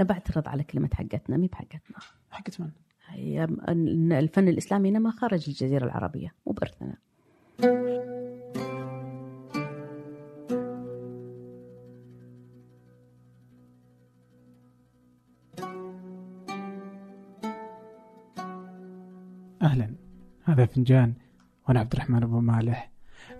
أنا بعترض على كلمة حقتنا مي بحقتنا. حقت من؟ هي الفن الإسلامي إنما خارج الجزيرة العربية مو بإرثنا. أهلا. هذا فنجان وأنا عبد الرحمن أبو مالح.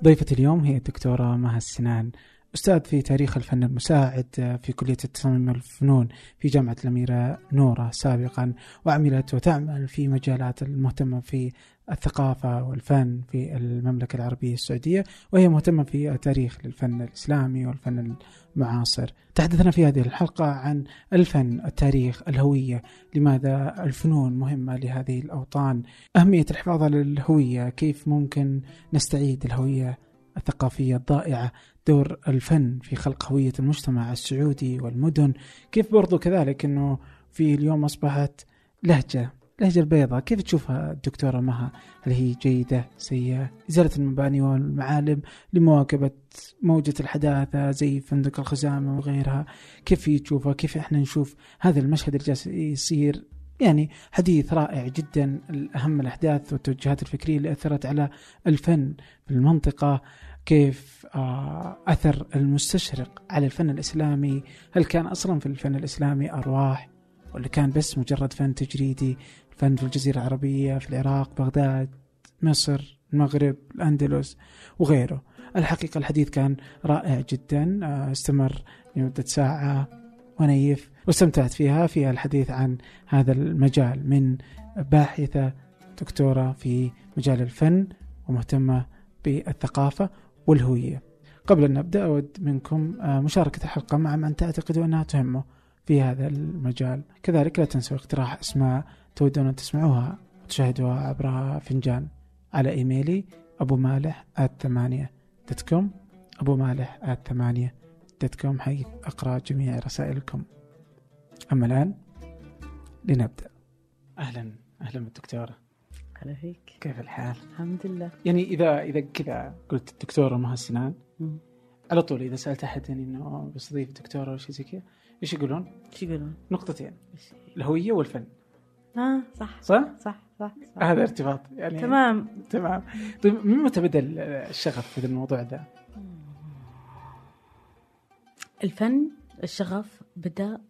ضيفة اليوم هي الدكتورة مها السنان أستاذ في تاريخ الفن المساعد في كلية التصميم والفنون في جامعة الأميرة نورة سابقا وعملت وتعمل في مجالات المهتمة في الثقافة والفن في المملكة العربية السعودية وهي مهتمة في التاريخ للفن الإسلامي والفن المعاصر. تحدثنا في هذه الحلقة عن الفن التاريخ الهوية لماذا الفنون مهمة لهذه الأوطان؟ أهمية الحفاظ على الهوية كيف ممكن نستعيد الهوية الثقافية الضائعة؟ دور الفن في خلق هوية المجتمع السعودي والمدن. كيف برضو كذلك أنه في اليوم أصبحت لهجة لهجة البيضاء كيف تشوفها الدكتورة مها؟ هل هي جيدة سيئة؟ إزالة المباني والمعالم لمواكبة موجة الحداثة زي فندق الخزامة وغيرها كيف تشوفها؟ كيف إحنا نشوف هذا المشهد اللي جالس يصير؟ يعني حديث رائع جدا أهم الأحداث والتوجهات الفكرية اللي أثرت على الفن في المنطقة. كيف أثر المستشرق على الفن الإسلامي؟ هل كان أصلا في الفن الإسلامي أرواح؟ ولا كان بس مجرد فن تجريدي؟ فن في الجزيرة العربية في العراق بغداد مصر المغرب الأندلس وغيره. الحقيقة الحديث كان رائع جدا استمر لمدة ساعة ونيف واستمتعت فيها في الحديث عن هذا المجال من باحثة دكتورة في مجال الفن ومهتمة بالثقافة. والهوية. قبل أن نبدأ أود منكم مشاركة الحلقة مع من تعتقدوا أنها تهمه في هذا المجال. كذلك لا تنسوا اقتراح أسماء تودون أن تسمعوها وتشاهدوها عبر فنجان على إيميلي أبو مالح ثمانية كوم أبو مالح ثمانية كوم حيث أقرأ جميع رسائلكم. أما الآن لنبدأ. أهلا أهلا بالدكتورة. هلا فيك كيف الحال؟ الحمد لله يعني إذا إذا كذا قلت الدكتورة مها سنان على طول إذا سألت أحد يعني إنه بستضيف دكتورة أو شيء زي كذا إيش يقولون؟ إيش يقولون؟ نقطتين الهوية والفن آه صح صح؟ صح صح, صح. هذا ارتباط يعني تمام تمام طيب من متى بدأ الشغف في الموضوع ذا؟ الفن الشغف بدأ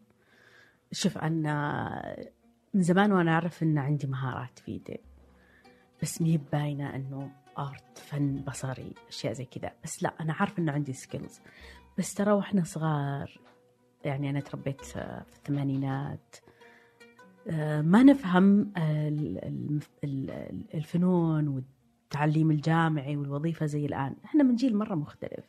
شوف أنا من زمان وأنا أعرف إن عندي مهارات في يدي بس مي باينة إنه art فن بصري أشياء زي كذا. بس لا أنا عارفة إنه عندي skills بس ترى وإحنا صغار يعني أنا تربيت في الثمانينات. ما نفهم الفنون والتعليم الجامعي والوظيفة زي الآن. إحنا من جيل مرة مختلف.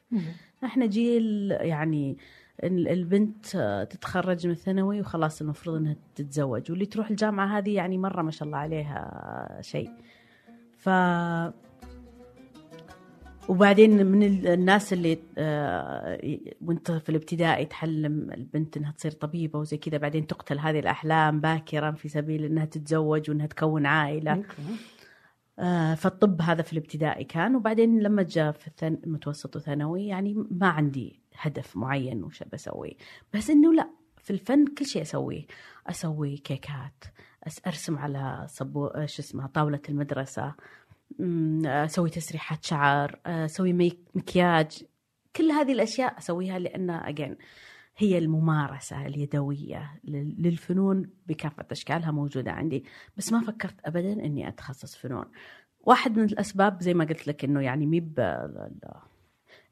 إحنا جيل يعني البنت تتخرج من الثانوي وخلاص المفروض إنها تتزوج. واللي تروح الجامعة هذه يعني مرة ما شاء الله عليها شيء. ف وبعدين من الناس اللي آه وانت في الابتدائي تحلم البنت إنها تصير طبيبة وزي كذا بعدين تقتل هذه الأحلام باكرا في سبيل إنها تتزوج وإنها تكون عائلة. آه فالطب هذا في الابتدائي كان وبعدين لما جاء في الثن... المتوسط وثانوي يعني ما عندي هدف معين وش بسوي بس إنه لا في الفن كل شيء أسويه. أسوي كيكات أرسم على صبو شو اسمها طاولة المدرسة. أسوي تسريحات شعر أسوي مكياج. كل هذه الأشياء أسويها لأن اجين هي الممارسة اليدوية للفنون بكافة أشكالها موجودة عندي. بس ما فكرت ابدا إني أتخصص فنون. واحد من الأسباب زي ما قلت لك إنه يعني مي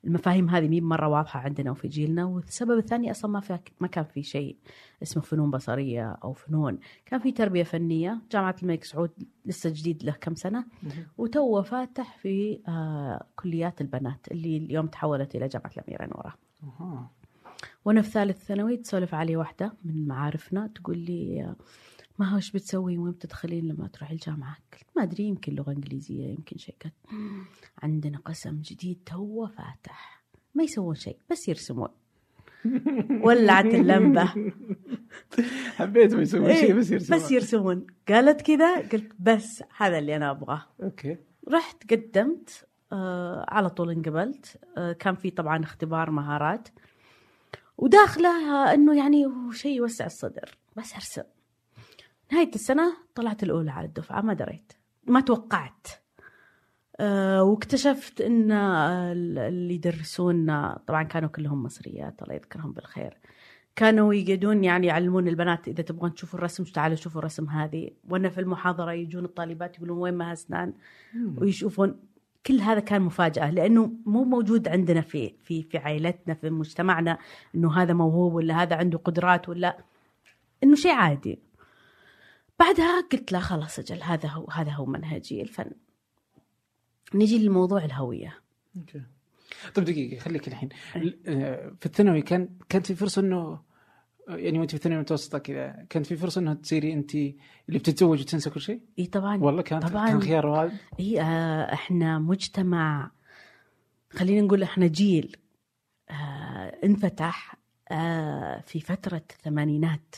المفاهيم هذه مي مرة واضحة عندنا وفي جيلنا والسبب الثاني أصلا ما, في ما كان في شيء اسمه فنون بصرية أو فنون. كان في تربية فنية جامعة الملك سعود لسه جديد له كم سنة وتوه فاتح في آه كليات البنات اللي اليوم تحولت إلى جامعة الأميرة نورة وأنا في ثالث ثانوي تسولف علي واحدة من معارفنا تقول لي ما هو إيش بتسوي وين بتدخلين لما تروحي الجامعة؟ قلت ما أدري يمكن لغة إنجليزية يمكن شيء. قلت عندنا قسم جديد توه فاتح. ما يسوون شيء بس يرسمون. ولعت اللمبة. حبيتهم يسوون شيء بس يرسمون. بس يرسمون. قالت كذا قلت بس هذا اللي أنا أبغاه. أوكي. رحت قدمت آه على طول انقبلت. آه كان في طبعا اختبار مهارات. وداخله إنه يعني شيء يوسع الصدر بس أرسم. نهاية السنة طلعت الأولى على الدفعة ما دريت ما توقعت. أه واكتشفت إن اللي يدرسونا طبعا كانوا كلهم مصريات الله يذكرهم بالخير. كانوا يقعدون يعني يعلمون البنات إذا تبغون تشوفوا الرسم تعالوا شوفوا الرسم هذه. وأنا في المحاضرة يجون الطالبات يقولون وين ما اسنان ويشوفون. كل هذا كان مفاجأة لأنه مو موجود عندنا في في في عائلتنا في مجتمعنا إنه هذا موهوب ولا هذا عنده قدرات ولا إنه شيء عادي. بعدها قلت لا خلاص أجل هذا هو هذا هو منهجي الفن. نجي لموضوع الهوية. okay. طيب دقيقة خليك الحين. آه، في الثانوي كان كانت في فرصة إنه يعني وأنت في الثانويه المتوسطه كذا كانت في فرصة إنه تصيري أنت اللي بتتزوج وتنسى كل شيء؟ إي طبعا. والله كان طبعا. كان خيار واحد إي آه إحنا مجتمع خلينا نقول إحنا جيل آه انفتح آه في فترة الثمانينات.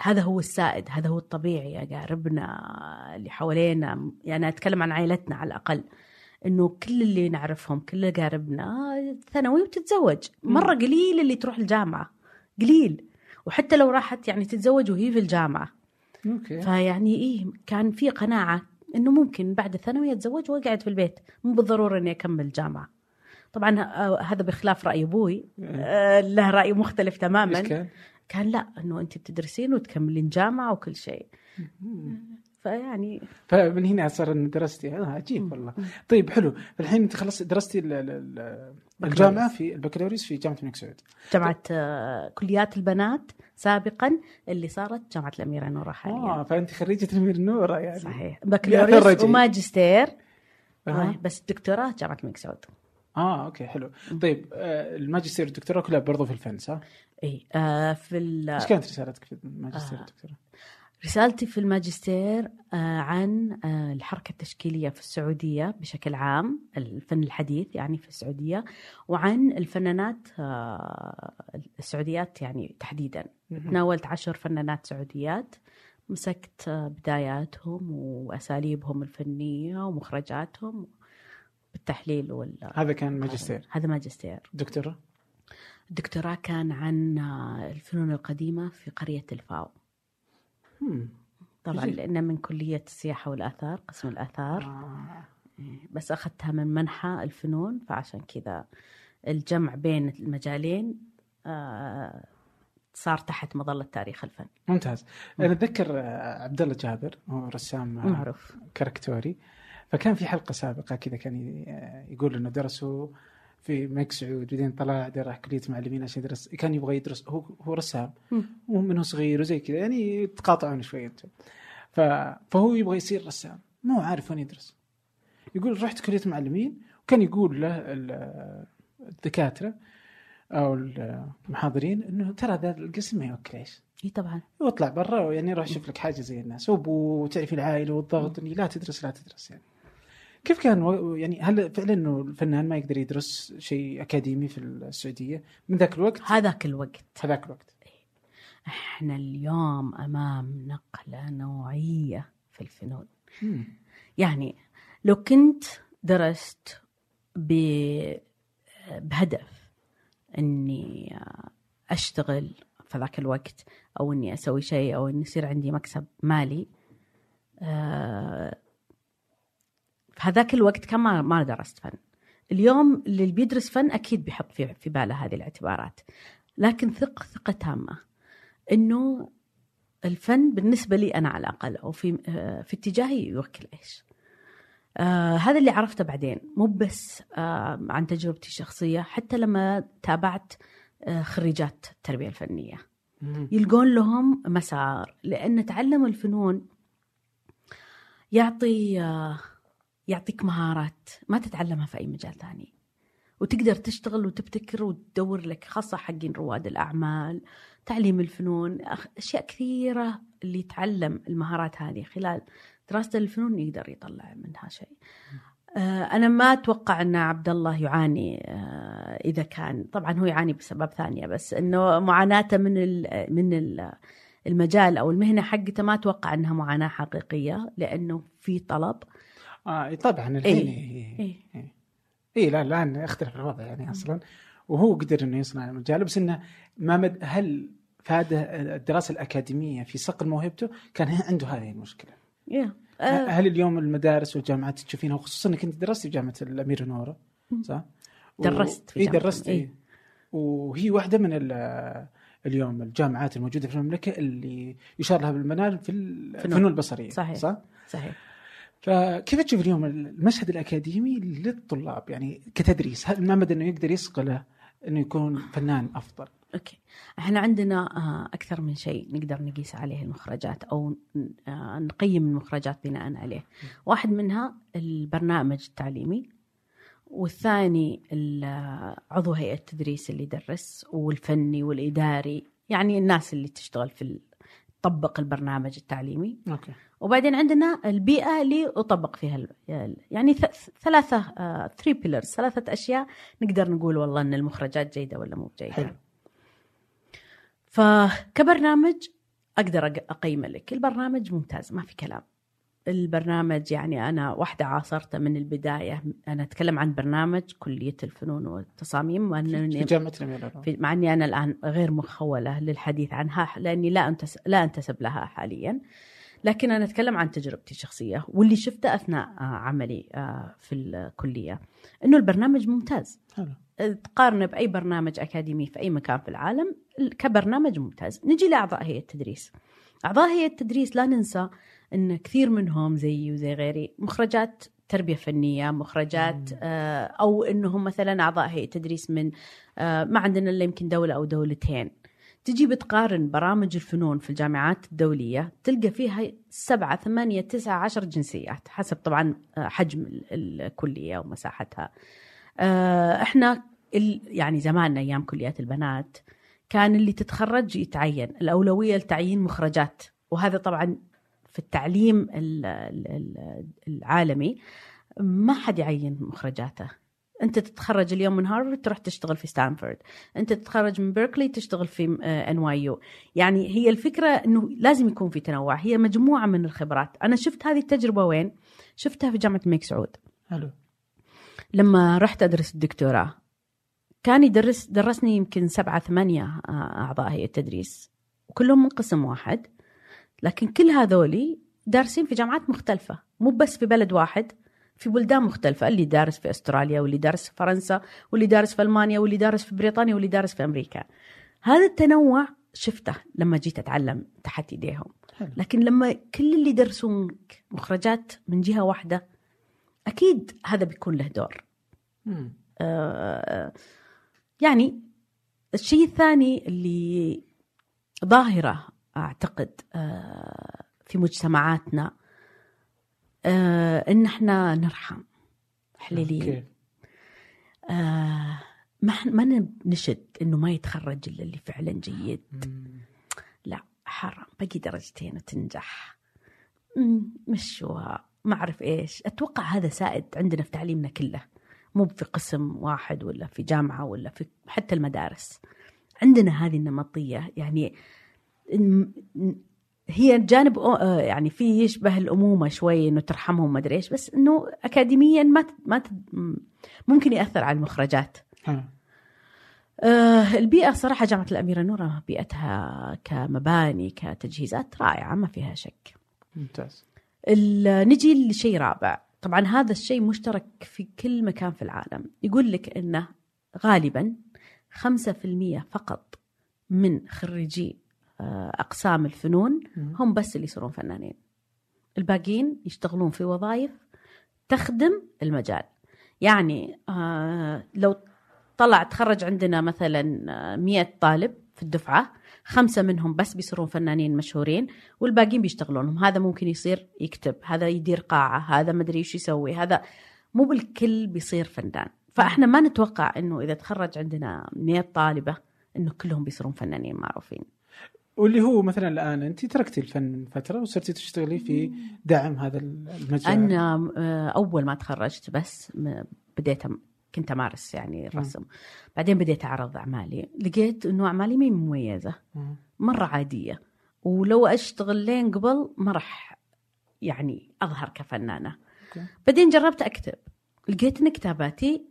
هذا هو السائد هذا هو الطبيعي اقاربنا اللي حوالينا. يعني أتكلم عن عائلتنا على الأقل إنه كل اللي نعرفهم كل اقاربنا ثانوي وتتزوج. مرة قليل اللي تروح الجامعة قليل. وحتى لو راحت يعني تتزوج وهي في الجامعة. أوكي. فيعني إيه كان في قناعة إنه ممكن بعد الثانوي أتزوج وأقعد في البيت. مو بالضرورة إني أكمل جامعة. طبعا ه- هذا بخلاف رأي أبوي. آه، له رأي مختلف تماما. كان؟ كان لا إنه أنت بتدرسين وتكملين جامعة وكل شيء. فيعني فمن هنا صار ان درستي. آه عجيب والله. طيب حلو. الحين أنت خلصت درستي ال- ال- ال- الجامعة في البكالوريوس في جامعة الملك سعود. جامعة آه، كليات البنات سابقا اللي صارت جامعة الأميرة نورة حاليا. آه فأنت خريجة الأميرة نورة يعني. صحيح. بكالوريوس. وماجستير. أها. بس الدكتوراه جامعة الملك سعود. آه okay حلو طيب آه الماجستير والدكتوراه كلها برضو في الفن صح؟ إي آه في ال- إيش كانت رسالتك في الماجستير آه. والدكتوراه؟ رسالتي في الماجستير آه، عن آه، الحركة التشكيلية في السعودية بشكل عام الفن الحديث يعني في السعودية وعن الفنانات آه، السعوديات يعني تحديدا تناولت عشر فنانات سعوديات مسكت بداياتهم وأساليبهم الفنية ومخرجاتهم بالتحليل وال هذا كان ماجستير. هذا ماجستير. دكتوراه الدكتوراه كان عن الفنون القديمة في قرية الفاو. طبعا. لأنه من كلية السياحة والآثار قسم الآثار. آه. بس أخذتها من منحى الفنون فعشان كذا الجمع بين المجالين آه، صار تحت مظلة تاريخ الفن. ممتاز. أنا أتذكر آه، عبد الله جابر هو رسام آه، معروف. كاركتوري. فكان في حلقة سابقة كذا كان ي- يقول إنه درسوا في ملك سعود بعدين طلع راح كلية معلمين عشان يدرس. كان يبغى يدرس. هو هو رسام. ومنه صغير وزي كذا يعني يتقاطعون شوي أنتم. فهو يبغى يصير رسام. مو عارف وين يدرس. يقول رحت كلية معلمين وكان يقول له ال- الدكاترة أو المحاضرين إنه ترى ذا القسم ما يوكل إيش؟ إي طبعا. واطلع برا يعني روح شوف لك حاجة زي الناس. وابو تعرف العائلة والضغط إني لا تدرس لا تدرس يعني. كيف كان يعني هل فعلا إنه الفنان ما يقدر يدرس شيء أكاديمي في السعودية؟ من ذاك الوقت؟ هذاك الوقت. هذاك الوقت. إحنا اليوم أمام نقلة نوعية في الفنون. مم. يعني لو كنت درست ب... بهدف إني أشتغل في ذاك الوقت أو إني أسوي شيء أو إني يصير عندي مكسب مالي آه، هذاك الوقت كان ما ما درست فن. اليوم اللي بيدرس فن أكيد بيحط في في باله هذه الاعتبارات. لكن ثق ثقة تامة. إنه الفن بالنسبة لي أنا على الأقل أو في آه، في اتجاهي يوكل إيش. آه هذا اللي عرفته بعدين. مو بس آه عن تجربتي الشخصية حتى لما تابعت آه خريجات التربية الفنية. يلقون لهم مسار. لأن تعلم الفنون يعطي آه، يعطيك مهارات ما تتعلمها في أي مجال ثاني. وتقدر تشتغل وتبتكر وتدور لك خاصة حقين رواد الأعمال تعليم الفنون أشياء كثيرة اللي يتعلم المهارات هذه. خلال دراسة الفنون يقدر يطلع منها شيء. آه، أنا ما أتوقع أن عبد الله يعاني آه، إذا كان طبعا هو يعاني بسبب ثانية بس أنه معاناته من من ال المجال أو المهنة حقته ما أتوقع أنها معاناة حقيقية لأنه في طلب. آه طبعا الحين إيه. إيه. إيه. إيه لا الآن اختلف الوضع يعني أصلا وهو قدر إنه يصنع المجال بس إنه ما مد هل فاده الدراسة الأكاديمية في صقل موهبته كان عنده هذه المشكلة yeah. هل اليوم المدارس والجامعات تشوفينها وخصوصا إنك أنت درست في جامعة الاميره نوره صح؟ درست في إي درست إيه؟ وهي واحدة من اليوم الجامعات الموجودة في المملكة اللي يشار لها بالبنان في الفنون البصرية صحيح صح؟ صحيح فكيف تشوف اليوم المشهد الأكاديمي للطلاب؟ يعني كتدريس هل ما مدى إنه يقدر يصقله إنه يكون فنان أفضل؟ okay. إحنا عندنا أكثر من شيء نقدر نقيس عليه المخرجات أو نقيم المخرجات بناء عليه. واحد منها البرنامج التعليمي والثاني عضو هيئة التدريس اللي يدرس والفني والإداري يعني الناس اللي تشتغل في تطبق البرنامج التعليمي. okay. وبعدين عندنا البيئة اللي أطبق فيها يعني ثلاثة three pillars ثلاثة أشياء نقدر نقول والله إن المخرجات جيدة ولا مو جيده حلو. فكبرنامج أقدر اقيم لك. البرنامج ممتاز ما في كلام. البرنامج يعني أنا واحدة عاصرته من البداية. أنا أتكلم عن برنامج كلية الفنون والتصاميم في جامعة الاميره مع إني أنا الآن غير مخولة للحديث عنها لأني لا انتسب لا أنتسب لها حاليا. لكن أنا أتكلم عن تجربتي الشخصية واللي شفته أثناء عملي في الكلية. إنه البرنامج ممتاز. حلو. تقارنه بأي برنامج أكاديمي في أي مكان في العالم كبرنامج ممتاز. نجي لأعضاء هيئة التدريس. أعضاء هيئة التدريس لا ننسى إن كثير منهم زيي وزي غيري مخرجات تربية فنية مخرجات آه أو إنهم مثلا أعضاء هيئة تدريس من آه ما عندنا إلا يمكن دولة أو دولتين. تجي بتقارن برامج الفنون في الجامعات الدولية تلقى فيها سبعة ثمانية تسعة عشر جنسيات حسب طبعا آه، حجم الكلية ومساحتها إحنا يعني زماننا أيام كليات البنات كان اللي تتخرج يتعين الأولوية لتعيين مخرجات. وهذا طبعا في التعليم العالمي ما حد يعين مخرجاته. انت تتخرج اليوم من هارفارد تروح تشتغل في ستانفورد. انت تتخرج من بيركلي تشتغل في NYU يعني هي الفكرة إنه لازم يكون في تنوع. هي مجموعة من الخبرات. أنا شفت هذه التجربة وين؟ شفتها في جامعة الملك سعود. حلو. لما رحت أدرس الدكتوراه كان يدرس درسني يمكن سبعة ثمانية آه، أعضاء هيئة التدريس. وكلهم من قسم واحد. لكن كل هذولي دارسين في جامعات مختلفة مو بس في بلد واحد في بلدان مختلفة اللي دارس في أستراليا واللي دارس في فرنسا واللي دارس في ألمانيا واللي دارس في بريطانيا واللي دارس في أمريكا. هذا التنوع شفته لما جيت أتعلم تحت إيديهم. لكن لما كل اللي يدرسون مخرجات من جهة واحدة أكيد هذا بيكون له دور. آه يعني الشيء الثاني اللي ظاهرة أعتقد آه في مجتمعاتنا آه إن إحنا نرحم حليلين. آه ما ما نشد إنه ما يتخرج إلا اللي فعلا جيد. لا حرام. باقي درجتين وتنجح. مشوها. ما أعرف إيش. أتوقع هذا سائد عندنا في تعليمنا كله. مو في قسم واحد ولا في جامعة ولا في حتى المدارس. عندنا هذه النمطية. يعني هي جانب آه، يعني في يشبه الأمومة شوي إنه ترحمهم ما أدري إيش بس إنه اكاديميا ما ما ممكن يأثر على المخرجات. آه البيئة صراحة جامعة الأميرة نورة بيئتها كمباني كتجهيزات رائعة ما فيها شك. ممتاز. نجي لشيء رابع. طبعا هذا الشيء مشترك في كل مكان في العالم. يقول لك أنه غالبا 5% فقط من خريجي أقسام الفنون هم بس اللي يصيرون فنانين. الباقيين يشتغلون في وظائف تخدم المجال. يعني آه، لو طلع تخرج عندنا مثلا 100 آه، طالب في الدفعة خمسة منهم بس بيصيرون فنانين مشهورين والباقيين بيشتغلونهم. هذا ممكن يصير يكتب هذا يدير قاعة هذا مدري إيش يسوي هذا مو بالكل بيصير فنان. فإحنا ما نتوقع إنه إذا تخرج عندنا 100 طالبة إنه كلهم بيصيرون فنانين معروفين. واللي هو مثلا الآن انت تركتي الفن فترة وصرتي تشتغلي في دعم هذا المجال. أنا آه، أول ما تخرجت بس بديت كنت أمارس يعني الرسم. بعدين بديت أعرض أعمالي. لقيت إنه أعمالي مي مميزة. مرة عادية. ولو أشتغل لين قبل ما راح يعني أظهر كفنانة. بعدين جربت أكتب. لقيت إن كتاباتي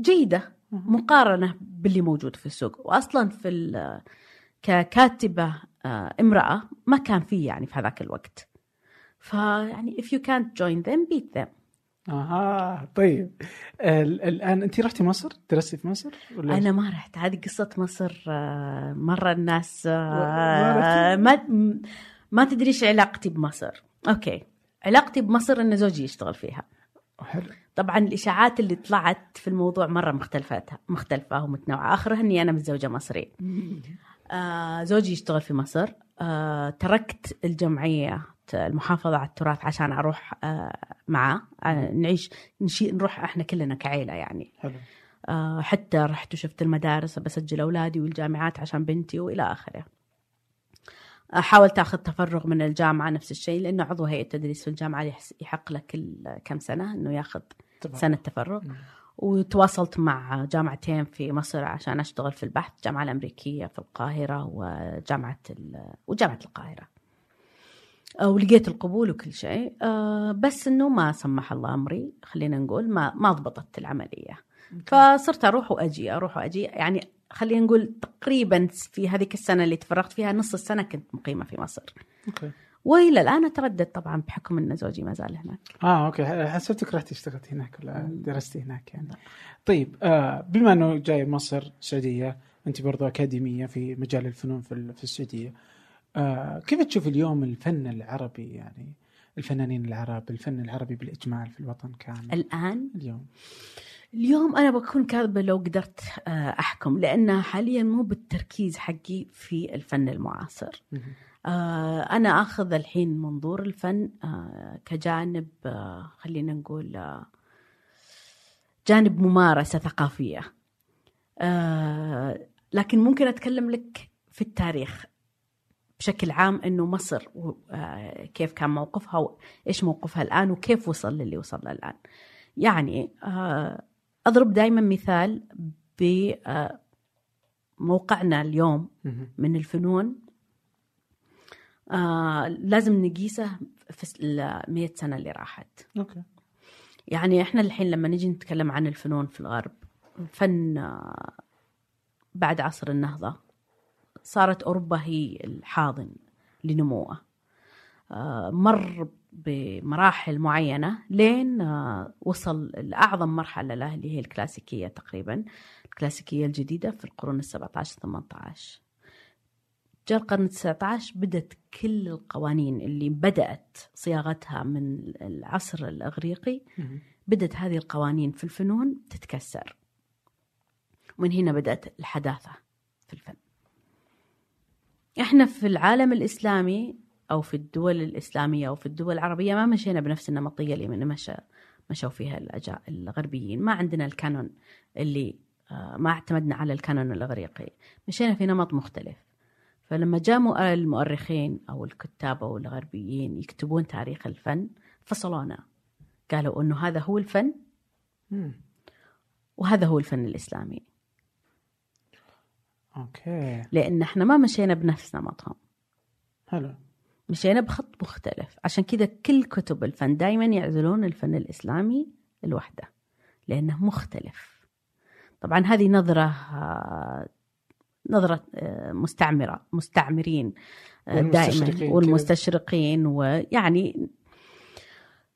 جيدة. مقارنة باللي موجود في السوق. واصلا في ككاتبة آه، امرأة ما كان في يعني في هذاك الوقت. فيعني if you can't join them beat them. أها طيب. ال- الآن انت رحتي مصر؟ درستي في مصر؟ ولا؟ أنا ما رحت. هذه قصة مصر آه، مرة الناس ما آه،؟ ما ما تدري إيش علاقتي بمصر. أوكي. علاقتي بمصر إن زوجي يشتغل فيها. حلو. طبعا الإشاعات اللي طلعت في الموضوع مرة مختلفه مختلفة ومتنوعة. آخرها إني أنا متزوجة مصري آه زوجي يشتغل في مصر. آه تركت الجمعية المحافظة على التراث عشان أروح آه معاه. نعيش نشي نروح إحنا كلنا كعيلة يعني. حلو. حتى رحت وشفت المدارس بسجل أولادي والجامعات عشان بنتي وإلى آخره. آه، حاولت آخذ تفرغ من الجامعة نفس الشيء لأنه عضو هيئة تدريس في الجامعة يحس- يحق له كل كم سنة إنه ياخذ طبعا. سنة تفرغ. وتواصلت مع جامعتين في مصر عشان أشتغل في البحث الجامعة الأمريكية في القاهرة وجامعة وجامعة القاهرة. آه، ولقيت القبول وكل شيء. آه، بس إنه ما سمح الله أمري خلينا نقول ما ما ضبطت العملية. فصرت أروح وأجي أروح وأجي. يعني خلينا نقول تقريبا في هذيك السنة اللي تفرغت فيها نص السنة كنت مقيمة في مصر. okay. وإلى الآن أتردد طبعا بحكم إن زوجي ما زال هناك. آه okay. حسبتك رحتي اشتغلتي هناك ولا درستي هناك يعني؟ طيب آه بما إنه جاي مصر السعودية أنت برضو أكاديمية في مجال الفنون في في السعودية. آه كيف تشوف اليوم الفن العربي يعني؟ الفنانين العرب الفن العربي بالإجمال في الوطن كامل. الآن؟ اليوم. اليوم أنا بكون كاذبة لو قدرت آه، أحكم لأنها حاليا مو بالتركيز حقي في الفن المعاصر. آه، أنا آخذ الحين منظور الفن آه، كجانب آه، خلينا نقول جانب ممارسة ثقافية آه، لكن ممكن أتكلم لك في التاريخ بشكل عام إنه مصر كيف كان موقفها وايش موقفها الآن وكيف وصل للي وصل له الآن. يعني أضرب دائما مثال بموقعنا اليوم. من الفنون آه لازم نقيسه في المية سنة اللي راحت. أوكي. يعني إحنا الحين لما نجي نتكلم عن الفنون في الغرب الفن آه، بعد عصر النهضة صارت أوروبا هي الحاضن لنموه. آه، مر بمراحل معينة لين آه، وصل لأعظم مرحلة له اللي هي الكلاسيكية تقريبا الكلاسيكية الجديدة في القرون السبعة عشر 18 جاء القرن التسعة عشر بدأت كل القوانين اللي بدأت صياغتها من العصر الإغريقي. بدأت هذه القوانين في الفنون تتكسر. ومن هنا بدأت الحداثة في الفن. إحنا في العالم الإسلامي أو في الدول الإسلامية أو في الدول العربية ما مشينا بنفس النمطية اللي من مشى مشوا فيها الأجا- الغربيين. ما عندنا ال canon اللي آه، ما اعتمدنا على ال canon الإغريقي. مشينا في نمط مختلف. فلما جاء المؤرخين أو الكتاب أو الغربيين يكتبون تاريخ الفن فصلونا. قالوا إنه هذا هو الفن. وهذا هو الفن الإسلامي. okay. لأن إحنا ما مشينا بنفس نمطهم. حلو. مشينا بخط مختلف. عشان كذا كل كتب الفن دائما يعزلون الفن الإسلامي لوحده لأنه مختلف. طبعا هذه نظرة نظرة آه، مستعمرة مستعمرين آه، دائما. والمستشرقين ويعني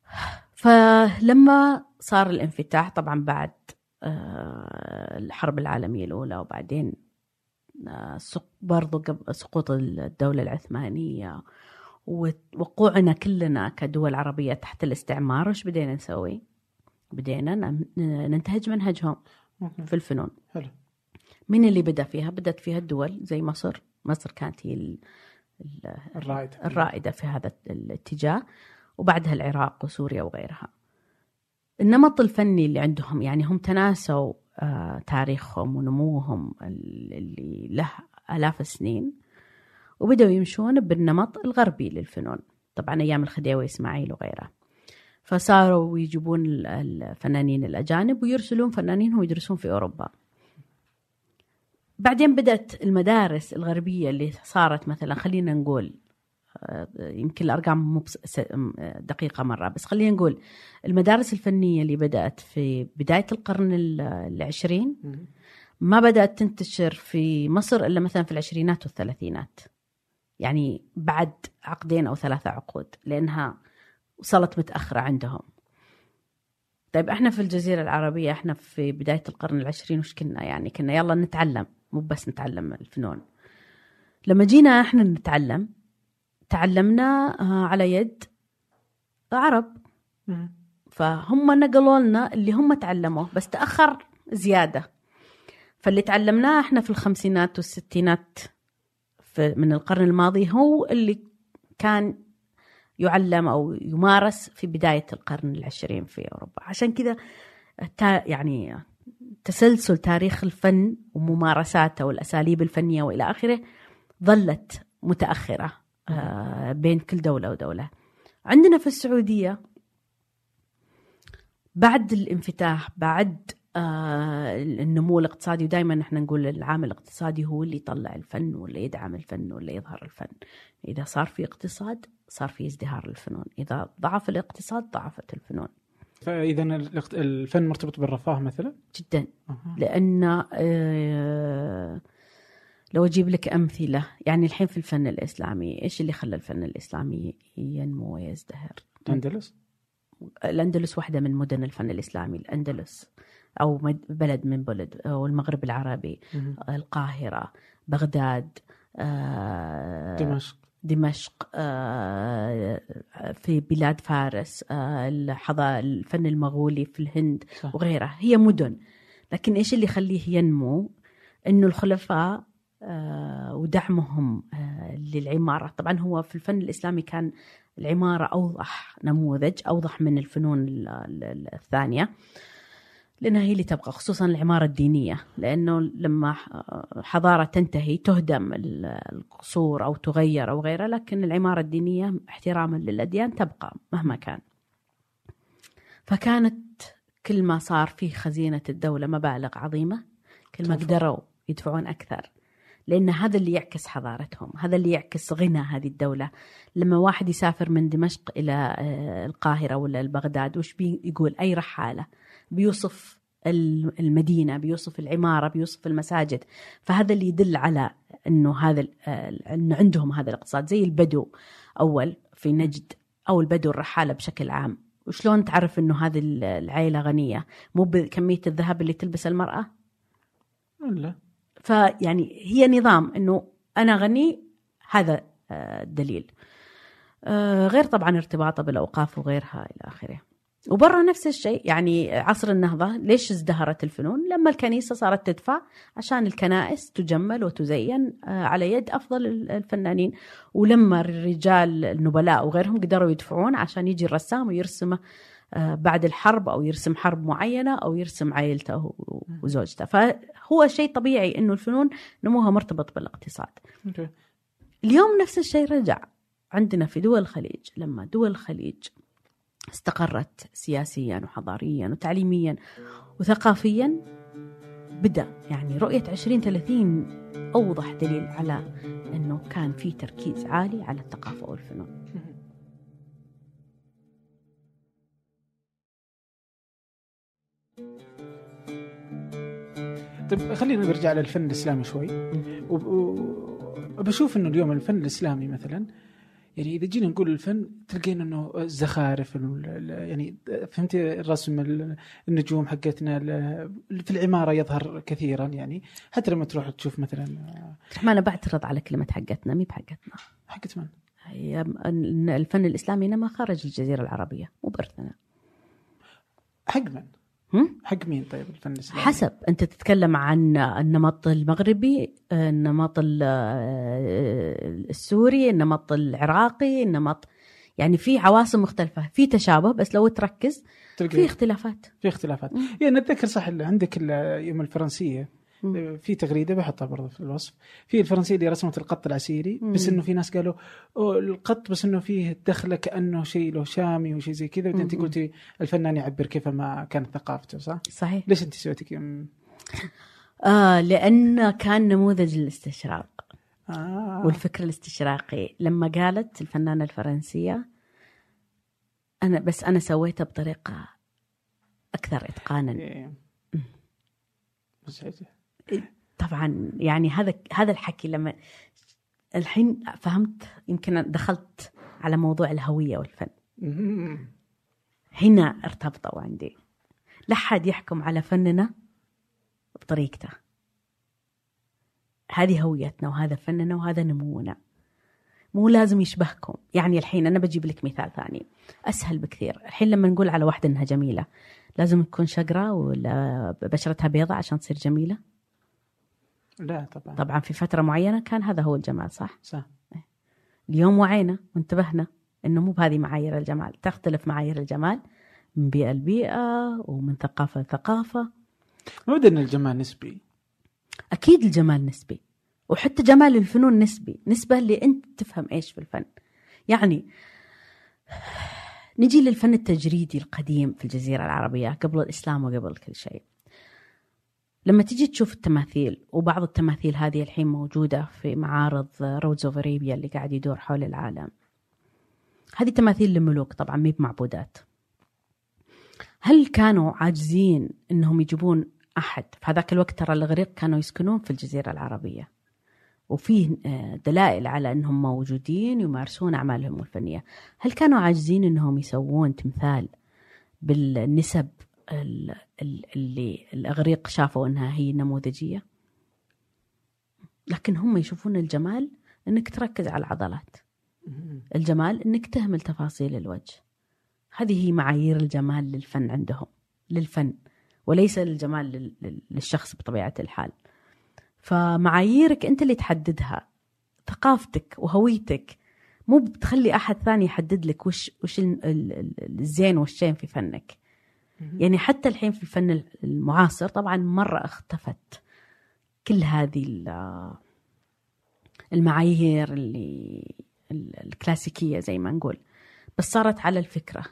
فلما صار الانفتاح طبعا بعد آه، الحرب العالمية الأولى وبعدين برضو سقوط الدولة العثمانية ووقوعنا كلنا كدول عربية تحت الاستعمار إيش بدينا نسوي؟ بدينا ننتهج منهجهم في الفنون حلو مين اللي بدأ فيها؟ بدأت فيها الدول زي مصر، مصر كانت هي ال- ال- الرائد الرائدة في هذا الاتجاه وبعدها العراق وسوريا وغيرها. النمط الفني اللي عندهم يعني هم تناسوا آه، تاريخهم ونموهم ال- اللي له آلاف السنين وبدأوا يمشون بالنمط الغربي للفنون. طبعا أيام الخديوي إسماعيل وغيره. فصاروا يجيبون ال- الفنانين الأجانب ويرسلون فنانينهم يدرسون في أوروبا. بعدين بدأت المدارس الغربية اللي صارت مثلا خلينا نقول آه، يمكن الأرقام مو بس- س- م- دقيقة مرة بس خلينا نقول المدارس الفنية اللي بدأت في بداية القرن ال- العشرين. ما بدأت تنتشر في مصر إلا مثلا في العشرينات والثلاثينات. يعني بعد عقدين أو ثلاثة عقود لأنها وصلت متأخرة عندهم. طيب إحنا في الجزيرة العربية إحنا في بداية القرن العشرين وش كنا؟ يعني كنا يلا نتعلم. مو بس نتعلم الفنون. لما جينا إحنا نتعلم تعلمنا آه، على يد عرب. مم. فهم نقلوا لنا اللي هم تعلموه بس تأخر زيادة. فاللي تعلمناه إحنا في الخمسينات والستينات في من القرن الماضي هو اللي كان يعلم أو يمارس في بداية القرن العشرين في أوروبا. عشان كذا يعني تسلسل تاريخ الفن وممارساته والأساليب الفنية وإلى آخره ظلت متأخرة آه، بين كل دولة ودولة. عندنا في السعودية بعد الانفتاح بعد آه النمو الاقتصادي ودائما إحنا نقول العامل الاقتصادي هو اللي يطلع الفن ولا يدعم الفن ولا يظهر الفن. إذا صار في اقتصاد صار في ازدهار الفنون. إذا ضعف الاقتصاد ضعفت الفنون. فإذا الفن مرتبط بالرفاه مثلا؟ جدا. أها. لأن آه لو أجيب لك أمثلة يعني الحين في الفن الإسلامي إيش اللي خلى الفن الإسلامي ينمو ويزدهر؟ الأندلس؟ الأندلس واحدة من مدن الفن الإسلامي الأندلس أو مد- بلد من بلد أو المغرب العربي مم. القاهرة بغداد آه، دمشق. دمشق آه، في بلاد فارس آه، الفن المغولي في الهند صح. وغيرها. هي مدن. لكن إيش اللي يخليه ينمو؟ إنه الخلفاء آه، ودعمهم للعمارة. طبعا هو في الفن الإسلامي كان العمارة أوضح نموذج أوضح من الفنون ال- ال- الثانية. لأنها هي اللي تبقى خصوصا العمارة الدينية لأنه لما ح- حضارة تنتهي تهدم ال- القصور أو تغير أو غيره لكن العمارة الدينية احتراما للأديان تبقى مهما كان. فكانت كل ما صار في خزينة الدولة مبالغ عظيمة كل ما. قدروا يدفعون أكثر لأن هذا اللي يعكس حضارتهم هذا اللي يعكس غنى هذه الدولة. لما واحد يسافر من دمشق إلى آه، القاهرة ولا بغداد وش بيقول أي رحالة. بيوصف ال- المدينة بيوصف العمارة بيوصف المساجد. فهذا اللي يدل على إنه هذا آه، إنه عندهم هذا الاقتصاد. زي البدو أول في نجد أو البدو الرحالة بشكل عام. وشلون تعرف إنه هذه ال- العائله غنية؟ مو بكمية الذهب اللي تلبس المرأة؟ لا فيعني هي نظام إنه أنا غني هذا آه، الدليل آه، غير طبعا ارتباطه بالأوقاف وغيرها إلى آخره. وبرا نفس الشيء. يعني عصر النهضة ليش ازدهرت الفنون؟ لما الكنيسة صارت تدفع عشان الكنائس تجمل وتزين آه، على يد أفضل ال- الفنانين. ولما الرجال النبلاء وغيرهم قدروا يدفعون عشان يجي الرسام ويرسمه آه، بعد الحرب أو يرسم حرب معينة أو يرسم عائلته وزوجته. فهو شيء طبيعي أنه الفنون نموها مرتبط بالاقتصاد. اليوم نفس الشيء رجع عندنا في دول الخليج. لما دول الخليج استقرت سياسيا وحضاريا وتعليميا وثقافيا بدأ يعني رؤية 2030 أوضح دليل على أنه كان في تركيز عالي على الثقافة والفنون. طيب خلينا نرجع للفن الإسلامي شوي. وبشوف إنه اليوم الفن الإسلامي مثلا يعني إذا جينا نقول الفن تلقين إنه الزخارف ال- ال- يعني فهمتي الرسم ال- النجوم حقتنا في العمارة يظهر كثيرا يعني حتى لما تروح تشوف مثلا ما أنا بعترض على كلمة حقتنا مي بحقتنا حقت من؟ هي الفن الإسلامي نما خارج الجزيرة العربية مو بإرثنا حق من؟ حق مين طيب الفن الإسلامي؟ حسب أنت تتكلم عن النمط المغربي النمط ال- السوري النمط العراقي النمط يعني في عواصم مختلفة في تشابه بس لو تركز في اختلافات في اختلافات. يعني أتذكر صح اللي عندك يوم الفرنسية مم. في تغريدة بحطها برضه في الوصف في الفرنسية اللي رسمت القط العسيري بس. إنه في ناس قالوا القط بس إنه فيه دخلة كأنه شيء له شامي وشيء زي كذا انت. قلتي الفنان يعبر كيف ما كانت ثقافته صح؟ صحيح ليش انت سويتي كذا؟ آه لأن كان نموذج للاستشراق آه. والفكر الاستشراقي لما قالت الفنانة الفرنسية أنا بس أنا سويتها بطريقة أكثر إتقانا إيه. طبعا يعني هذا هذا الحكي لما الحين فهمت يمكن دخلت على موضوع الهوية والفن. هنا ارتبطوا عندي. لا حد يحكم على فننا بطريقته. هذه هويتنا وهذا فننا وهذا نمونا. مو لازم يشبهكم. يعني الحين أنا بجيب لك مثال ثاني. أسهل بكثير. الحين لما نقول على واحدة إنها جميلة لازم تكون شقرة ولا بشرتها بيضة عشان تصير جميلة؟ لا طبعا. طبعا في فترة معينة كان هذا هو الجمال صح؟ صح. اليوم وعينا وانتبهنا إنه مو بهذه معايير الجمال. تختلف معايير الجمال من بيئة لبيئة ومن ثقافة لثقافة. مبدا ان الجمال نسبي. أكيد الجمال نسبي وحتى جمال الفنون نسبي نسبة اللي أنت تفهم إيش في الفن. يعني نجي للفن التجريدي القديم في الجزيرة العربية قبل الإسلام وقبل كل شيء. لما تجي تشوف التماثيل وبعض التماثيل هذه الحين موجودة في معارض Roads of Arabia اللي قاعد يدور حول العالم. هذه تماثيل لملوك طبعا مي بمعبودات. هل كانوا عاجزين إنهم يجيبون أحد؟ في هذاك الوقت ترى الأغريق كانوا يسكنون في الجزيرة العربية. وفيه آه، دلائل على إنهم موجودين يمارسون أعمالهم الفنية. هل كانوا عاجزين إنهم يسوون تمثال بالنسب ال- ال- اللي الأغريق شافوا إنها هي نموذجية. لكن هم يشوفون الجمال إنك تركز على العضلات. الجمال إنك تهمل تفاصيل الوجه. هذه هي معايير الجمال للفن عندهم للفن وليس الجمال لل- لل- للشخص بطبيعة الحال. فمعاييرك أنت اللي تحددها. ثقافتك وهويتك. مو بتخلي أحد ثاني يحدد لك وش وش ال- ال- ال- الزين والشين في فنك. يعني حتى الحين في الفن المعاصر طبعا مرة اختفت كل هذه ال- المعايير اللي ال- الكلاسيكية زي ما نقول. بس صارت على الفكرة.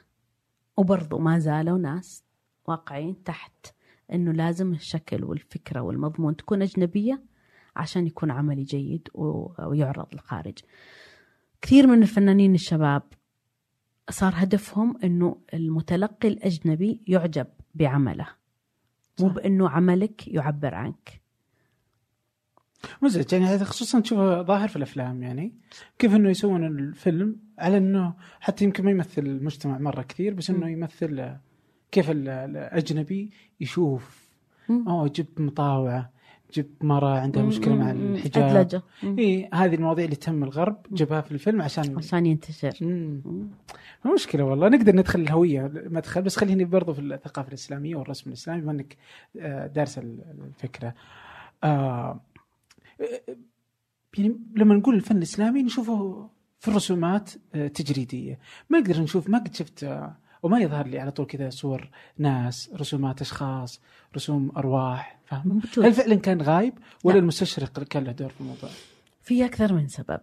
وبرضو ما زالوا ناس واقعين تحت إنه لازم الشكل والفكرة والمضمون تكون أجنبية عشان يكون عملي جيد ويعرض للخارج كثير من الفنانين الشباب صار هدفهم إنه المتلقي الأجنبي يعجب بعمله مو. بإنه عملك يعبر عنك مزعج يعني هذا خصوصا تشوفه ظاهر في الأفلام يعني كيف إنه يسوون الفيلم على إنه حتى يمكن ما يمثل المجتمع مرة كثير بس إنه. يمثل كيف ال- الأجنبي يشوف. أوه جبت مطاوعة جبت مرة عندها مشكلة مع. الحجاب. أدلجة. إي هذه المواضيع اللي تهم الغرب جابها في الفيلم عشان عشان ينتشر. مشكلة والله. نقدر ندخل الهوية مدخل بس خليني برضو في الثقافة الإسلامية والرسم الإسلامي بما أنك آه، دارس الفكرة. آه، يعني لما نقول الفن الإسلامي نشوفه في الرسومات آه، تجريدية. ما نقدر نشوف ما قد شفت آه، وما يظهر لي على طول كذا صور ناس رسومات أشخاص رسوم أرواح فاهم. هل فعلا كان غايب ولا لا. المستشرق كان له دور في الموضوع؟ في أكثر من سبب.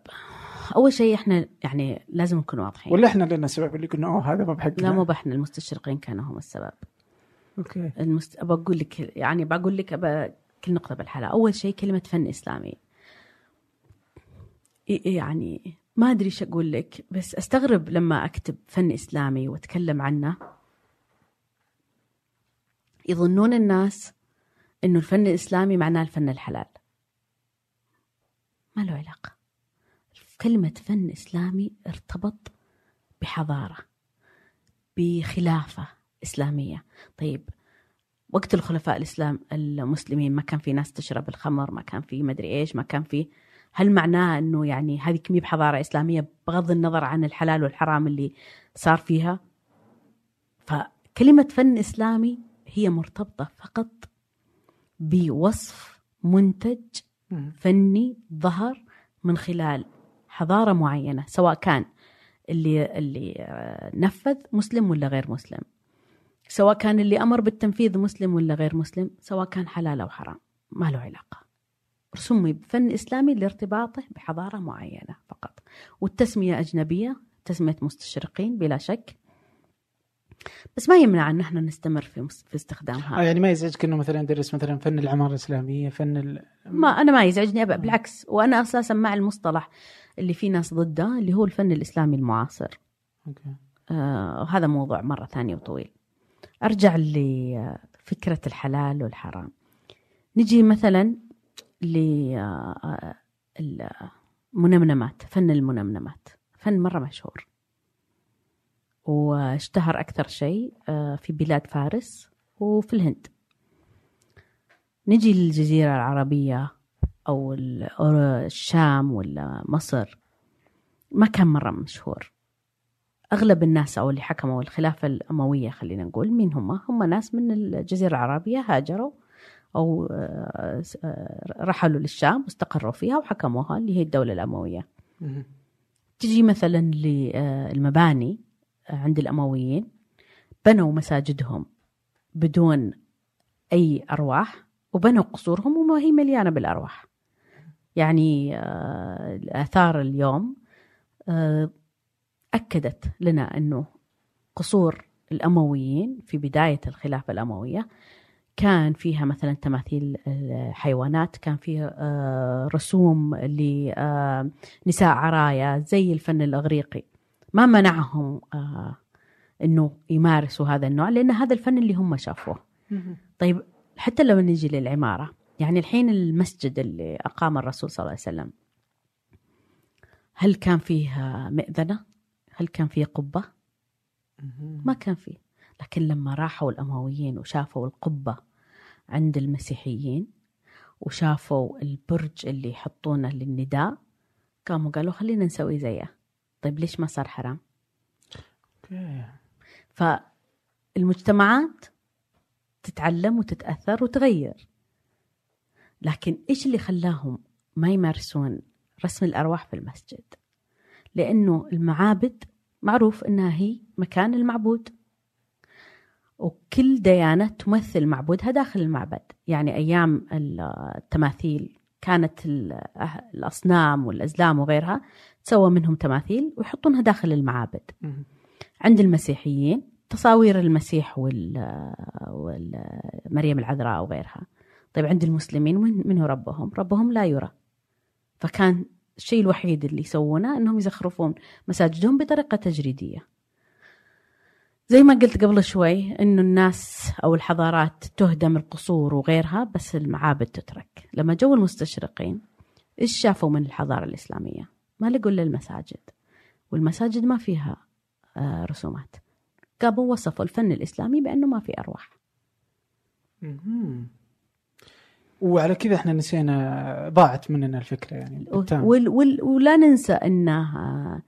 أول شيء إحنا يعني لازم نكون واضحين. ولا إحنا لنا سبب اللي قلنا أوه هذا ما بحقنا. لا مو بإحنا المستشرقين كانوا هم السبب. Okay. المست... أبى أقول لك يعني بقول لك أبى كل نقطة بالحلقة. أول شيء كلمة فن إسلامي. إي- يعني ما أدري إيش أقول لك بس أستغرب لما أكتب فن إسلامي وأتكلم عنه. يظنون الناس إنه الفن الإسلامي معناه الفن الحلال. ما له علاقة. كلمة فن إسلامي ارتبط بحضارة بخلافة إسلامية. طيب وقت الخلفاء الإسلام المسلمين ما كان في ناس تشرب الخمر ما كان في مدري إيش ما كان في هل معناه أنه يعني هذه كمية بحضارة إسلامية بغض النظر عن الحلال والحرام اللي صار فيها؟ فكلمة فن إسلامي هي مرتبطة فقط بوصف منتج. فني ظهر من خلال حضارة معينة سواء كان اللي اللي آه، نفذ مسلم ولا غير مسلم. سواء كان اللي أمر بالتنفيذ مسلم ولا غير مسلم سواء كان حلال أو حرام ما له علاقة. سمي بفن إسلامي لارتباطه بحضارة معينة فقط. والتسمية أجنبية تسمية مستشرقين بلا شك. بس ما يمنع أن إحنا نستمر في في آه استخدامها يعني ما يزعجك إنه مثلا ندرس مثلا فن العماره الإسلامية فن ال... ما أنا ما يزعجني أبدا بالعكس. وأنا أساسا مع المصطلح اللي في ناس ضده اللي هو الفن الإسلامي المعاصر. أوكي. آه وهذا موضوع مرة ثاني وطويل. أرجع لفكره الحلال والحرام. نجي مثلا للمنمنمات فن المنمنمات. فن مرة مشهور. واشتهر أكثر شيء آه، في بلاد فارس وفي الهند. نجي للجزيرة العربية أو ال- أو الشام ولا مصر ما كان مرة مشهور. أغلب الناس أو اللي حكموا الخلافة الأموية خلينا نقول مين هم؟ هم ناس من الجزيرة العربية هاجروا أو آه، آه، رحلوا للشام واستقروا فيها وحكموها اللي هي الدولة الأموية. مهم. تجي مثلا للمباني عند الأمويين بنوا مساجدهم بدون أي أرواح وبنوا قصورهم وما هي مليانة بالأرواح. يعني آه، الاثار اليوم آه، أكدت لنا إنه قصور الأمويين في بداية الخلافة الأموية كان فيها مثلا تماثيل الحيوانات كان فيها آه، رسوم لنساء عرايا زي الفن الأغريقي ما منعهم آه، إنه يمارسوا هذا النوع لأن هذا الفن اللي هم شافوه. طيب حتى لو نجي للعمارة يعني الحين المسجد اللي أقام الرسول صلى الله عليه وسلم هل كان فيه مئذنة؟ هل كان فيه قبة؟ ما كان فيه لكن لما راحوا الأمويين وشافوا القبة عند المسيحيين وشافوا البرج اللي يحطونه للنداء قاموا قالوا خلينا نسوي زيه. طيب ليش ما صار حرام؟ أوكي. فالمجتمعات تتعلم وتتأثر وتغير. لكن إيش اللي خلاهم ما يمارسون رسم الأرواح في المسجد؟ لأنه المعابد معروف أنها هي مكان المعبود. وكل ديانة تمثل معبودها داخل المعبد. يعني أيام التماثيل كانت ال- الأصنام والأزلام وغيرها تسوى منهم تماثيل ويحطونها داخل المعابد. عند المسيحيين تصاوير المسيح وال والمريم العذراء وغيرها. طيب عند المسلمين من من هو ربهم؟ ربهم لا يرى. فكان الشيء الوحيد اللي يسوونه إنهم يزخرفون مساجدهم بطريقة تجريدية. زي ما قلت قبل شوي إنه الناس أو الحضارات تهدم القصور وغيرها بس المعابد تترك لما جو المستشرقين إيش شافوا من الحضارة الإسلامية ما لقوا إلا المساجد والمساجد ما فيها آه، رسومات قاموا وصفوا الفن الإسلامي بأنه ما في أرواح مهم. وعلى كذا إحنا نسينا ضاعت مننا الفكرة يعني بالتام. وال وال ولا ننسى أنها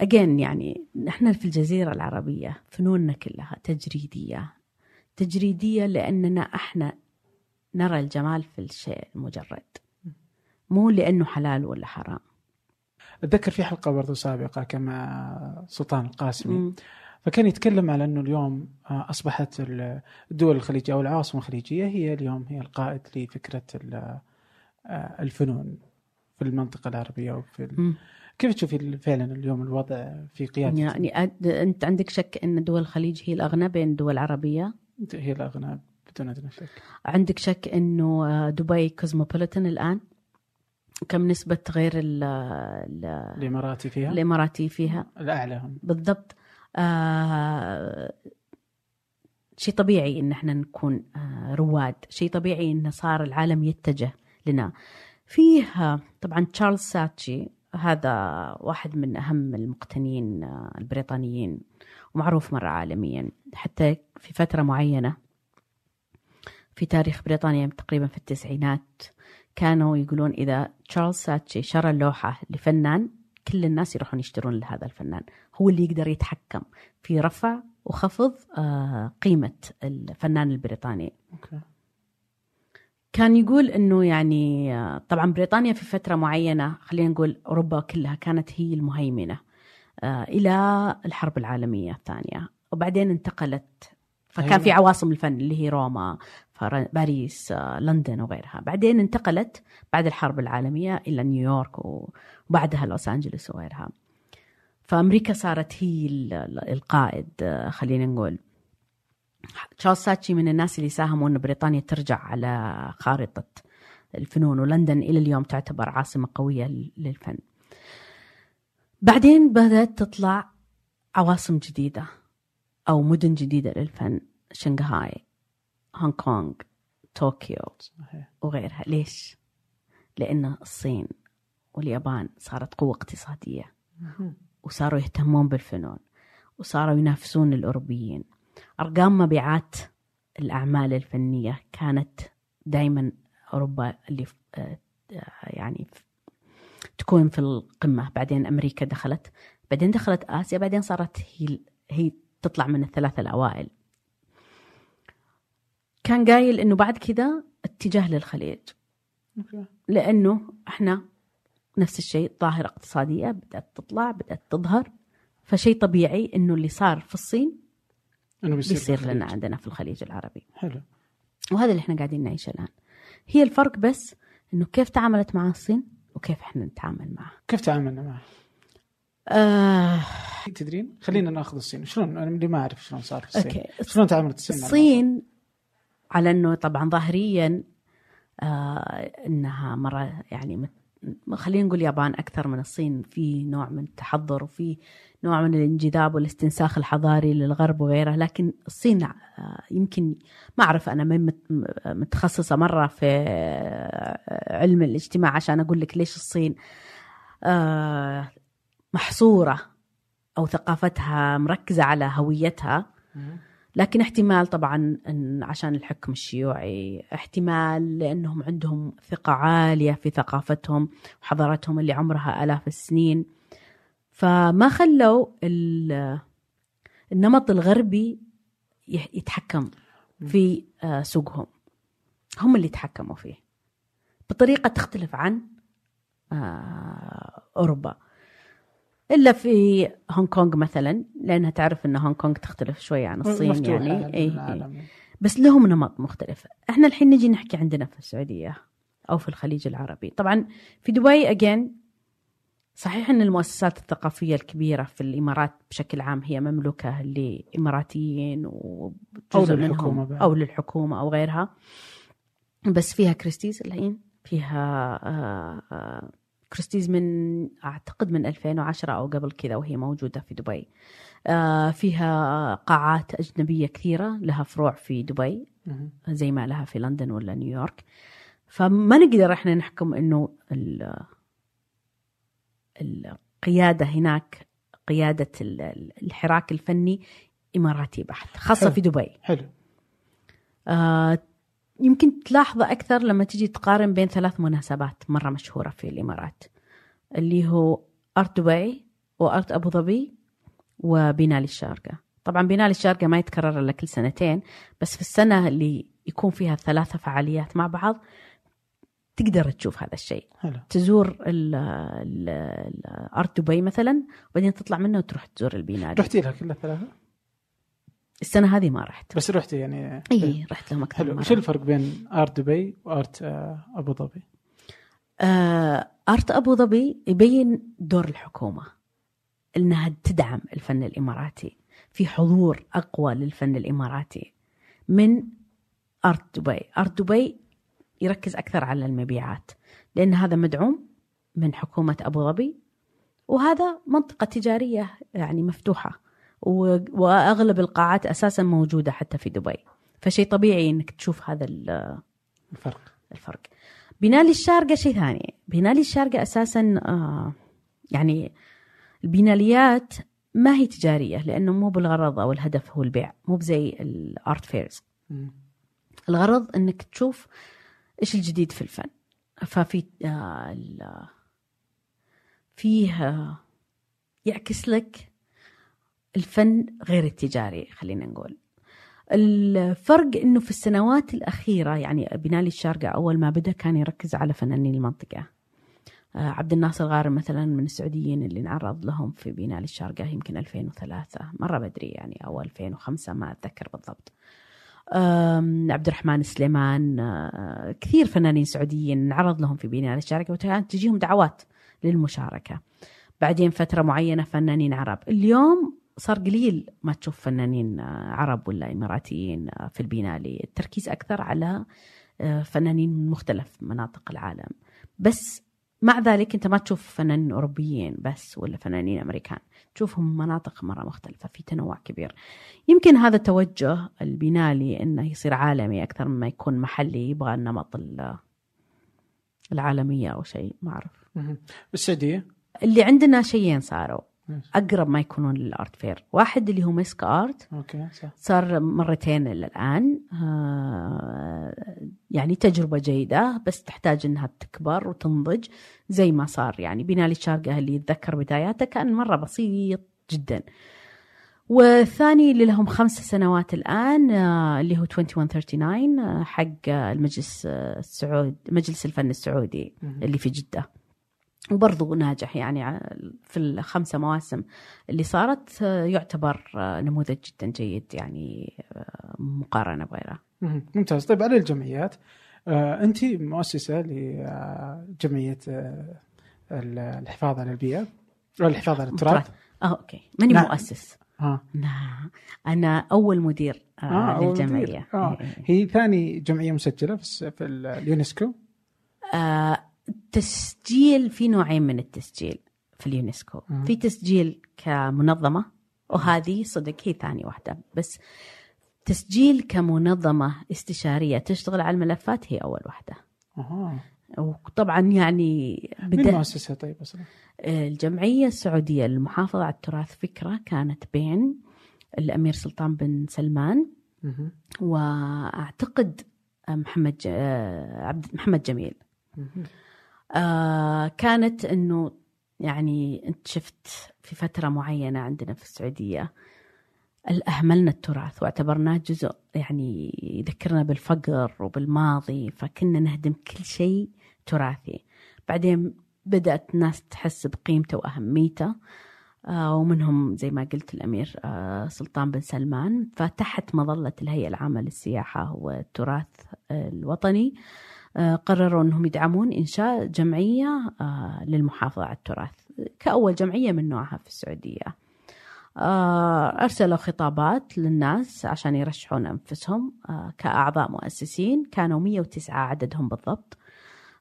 أجين يعني نحن في الجزيرة العربية فنوننا كلها تجريدية تجريدية لأننا إحنا نرى الجمال في الشيء المجرد مو لأنه حلال ولا حرام أتذكر في حلقة برضو سابقة مع سلطان القاسمي مم. فكان يتكلم على أنه اليوم آه، أصبحت ال- الدول الخليجيه أو العواصم الخليجية هي اليوم هي القائد لفكرة آه، الفنون في المنطقة العربية وفي. كيف تشوفي فعلا اليوم الوضع في قيادة؟ يعني أنت عندك شك أن دول الخليج هي الأغنى بين الدول العربية هي الأغنى بدون أدنى شك. عندك شك أنه آه، دبي كوزموبوليتان الآن؟ كم نسبة غير ال ال الإماراتي فيها؟ الإماراتي فيها؟ الأعلى هم. بالضبط. آه شيء طبيعي إن إحنا نكون آه رواد. شيء طبيعي إن صار العالم يتجه لنا. فيه آه، طبعا تشارلز ساتشي هذا واحد من أهم المقتنيين آه، البريطانيين ومعروف مرة عالميا. حتى في فترة معينة في تاريخ بريطانيا تقريبا في التسعينات كانوا يقولون إذا تشارلز ساتشي شرى لوحة لفنان كل الناس يروحون يشترون لهذا الفنان. هو اللي يقدر يتحكم في رفع وخفض آه، قيمة الفنان البريطاني. Okay. كان يقول إنه يعني طبعا بريطانيا في فترة معينة خلينا نقول أوروبا كلها كانت هي المهيمنة آه، إلى الحرب العالمية الثانية. وبعدين انتقلت فكان أيوة. في عواصم الفن اللي هي روما باريس آه، لندن وغيرها. بعدين انتقلت بعد الحرب العالمية إلى نيويورك وبعدها لوس أنجلوس وغيرها. فأمريكا صارت هي ال- ال- القائد آه، خلينا نقول. تشارلز ساتشي من الناس اللي ساهموا أن بريطانيا ترجع على خارطة الفنون ولندن إلى اليوم تعتبر عاصمة قوية لل- للفن. بعدين بدأت تطلع عواصم جديدة أو مدن جديدة للفن. شنغهاي هونغ كونغ طوكيو وغيرها. ليش؟ لأن الصين واليابان صارت قوة اقتصادية. وصاروا يهتمون بالفنون وصاروا ينافسون الأوروبيين. أرقام مبيعات الأعمال الفنية كانت دائما أوروبا اللي آه، يعني تكون في القمة. بعدين أمريكا دخلت بعدين دخلت آسيا بعدين صارت هي هي تطلع من الثلاثة الأوائل. كان قايل إنه بعد كذا اتجاه للخليج. أوكي. لأنه إحنا نفس الشيء ظاهرة اقتصادية بدأت تطلع بدأت تظهر. فشيء طبيعي إنه اللي صار في الصين إنه بيصير, بيصير. لنا عندنا في الخليج العربي. حلو. وهذا اللي إحنا قاعدين نعيشه الآن. هي الفرق بس إنه كيف تعاملت مع الصين وكيف إحنا نتعامل معها. كيف تعاملنا معه؟ آه. تدرين؟ خلينا نأخذ الصين، شلون؟ أنا اللي ما أعرف شلون صار في الصين. أوكي. شلون تعاملت الصين الصين على إنه طبعا ظاهريا آه إنها مرة يعني مت- خلينا نقول اليابان أكثر من الصين في نوع من التحضر وفي نوع من الانجذاب والاستنساخ الحضاري للغرب وغيره لكن الصين يمكن ما أعرف أنا من مت- متخصصة مرة في آه، علم الاجتماع عشان أقول لك ليش الصين آه محصورة أو ثقافتها مركزة على هويتها؟ لكن احتمال طبعا إن عشان الحكم الشيوعي احتمال لأنهم عندهم ثقة عالية في ثقافتهم وحضارتهم اللي عمرها آلاف السنين. فما خلوا ال- النمط الغربي يتحكم في آه، سوقهم. هم اللي تحكموا فيه. بطريقة تختلف عن آه، أوروبا. إلا في هونغ كونغ مثلا لأنها تعرف إن هونغ كونغ تختلف شوي عن الصين يعني. على إيه إيه. بس لهم نمط مختلف. إحنا الحين نجي نحكي عندنا في السعودية أو في الخليج العربي. طبعا في دبي اجين صحيح إن المؤسسات الثقافية الكبيرة في الإمارات بشكل عام هي مملوكة لإماراتيين وجزء منهم. أو للحكومة أو غيرها. بس فيها كريستيز الحين فيها آه، آه، كريستيز من أعتقد من 2010 أو قبل كذا وهي موجودة في دبي آه، فيها قاعات أجنبية كثيرة لها فروع في دبي. زي ما لها في لندن ولا نيويورك فما نقدر إحنا نحكم إنه ال- القياده هناك قيادة ال- ال- الحراك الفني إماراتي بحت خاصة حلو. في دبي حلو آه يمكن تلاحظه أكثر لما تجي تقارن بين ثلاث مناسبات مرة مشهورة في الإمارات اللي هو ارت دبي وارت ابو ظبي وبينالي الشارقه طبعا بينالي الشارقه ما يتكرر إلا كل سنتين بس في السنة اللي يكون فيها ثلاثة فعاليات مع بعض تقدر تشوف هذا الشيء. حلو. تزور ال- ال- ال- Art دبي مثلا وبعدين تطلع منه وتروح تزور البينالي رحتي لها كلها ثلاثة؟ السنة هذه ما رحت. بس رحتي يعني. اي رحت لهم أكثر حلو. وش الفرق بين Art دبي و Art آه، أبو ظبي؟ آه، Art أبو ظبي يبين دور الحكومة إنها تدعم الفن الإماراتي. في حضور أقوى للفن الإماراتي من آرت دبي. آرت دبي يركز أكثر على المبيعات لأن هذا مدعوم من حكومة أبو ظبي وهذا منطقة تجارية يعني مفتوحة. وأغلب القاعات أساسا موجودة حتى في دبي. فشيء طبيعي إنك تشوف هذا ال- الفرق. الفرق. بينالي الشارقة شيء ثاني. بينالي الشارقة أساسا آه يعني البيناليات ما هي تجارية لأنه مو بالغرض أو الهدف هو البيع. مو بزي الآرت فيرز. الغرض أنك تشوف إيش الجديد في الفن. ففي آه ال- فيه آه يعكس لك الفن غير التجاري خلينا نقول. الفرق إنه في السنوات الأخيرة يعني بنالي الشارقه أول ما بدأ كان يركز على فنانين المنطقة. آه، عبد الناصر غارم مثلا من السعوديين اللي نعرض لهم في بنالي الشارقه يمكن 2003 مرة بدري يعني أو 2005 ما أتذكر بالضبط. عبد الرحمن سليمان آه، كثير فنانين سعوديين نعرض لهم في بنالي الشارقه وكانت تجيهم دعوات للمشاركة. بعدين فترة معينة فنانين عرب. اليوم صار قليل ما تشوف فنانين آه، عرب ولا إماراتيين آه، في البينالي التركيز أكثر على آه، فنانين من مختلف مناطق العالم. بس مع ذلك أنت ما تشوف فنانين أوروبيين بس ولا فنانين أمريكان. تشوفهم مناطق مرة مختلفة في تنوع كبير. يمكن هذا توجه البنالي انه يصير عالمي أكثر مما يكون محلي يبغى النمط ال- العالمية أو شيء ما أعرف. مهم. بالسعوديه اللي عندنا شيئين صاروا. أقرب ما يكونون لل art fair. واحد اللي هو مسك Art. Okay صح. صار مرتين إلى الان آه، يعني تجربة جيدة بس تحتاج إنها تكبر وتنضج زي ما صار. يعني بنالي الشارقه اللي يتذكر بداياته كان مرة بسيط جدا. والثاني اللي لهم خمس سنوات الآن آه، اللي هو 2139 آه، حق المجلس آه، السعود مجلس الفن السعودي. اللي في جدة. وبرضه ناجح يعني في الخمسة مواسم اللي صارت آه، يعتبر آه، نموذج جدا جيد يعني آه، مقارنة بغيره مهم. ممتاز طيب على الجمعيات آه انت مؤسسة لجمعيه آه ال- الحفاظ على البيئة الحفاظ على التراث آه okay ماني نعم. مؤسس نعم أنا أول مدير آه آه، أول مدير. آه. إيه. هي ثاني جمعية مسجلة في, اليونسكو آه، تسجيل في نوعين من التسجيل في اليونسكو مم. في تسجيل كمنظمة وهذه صدق هي ثاني واحدة بس تسجيل كمنظمة استشارية تشتغل على الملفات هي أول واحدة أها وطبعا يعني بدأ مؤسسها طيب أصلا؟ الجمعية السعودية للمحافظة على التراث فكرة كانت بين الأمير سلطان بن سلمان. وأعتقد محمد ج... آه، عبد محمد جميل. آه كانت إنه يعني أنت شفت في فترة معينة عندنا في السعودية أهملنا التراث واعتبرناه جزء يعني يذكرنا بالفقر وبالماضي فكنا نهدم كل شيء تراثي. بعدين بدأت الناس تحس بقيمته وأهميته آه ومنهم زي ما قلت الأمير آه سلطان بن سلمان. فتحت مظلة الهيئة العامة للسياحة والتراث الوطني. آه، قرروا انهم يدعمون إنشاء جمعية آه، للمحافظة على التراث كأول جمعية من نوعها في السعودية. آه، أرسلوا خطابات للناس عشان يرشحون أنفسهم آه، كأعضاء مؤسسين كانوا 109 عددهم بالضبط.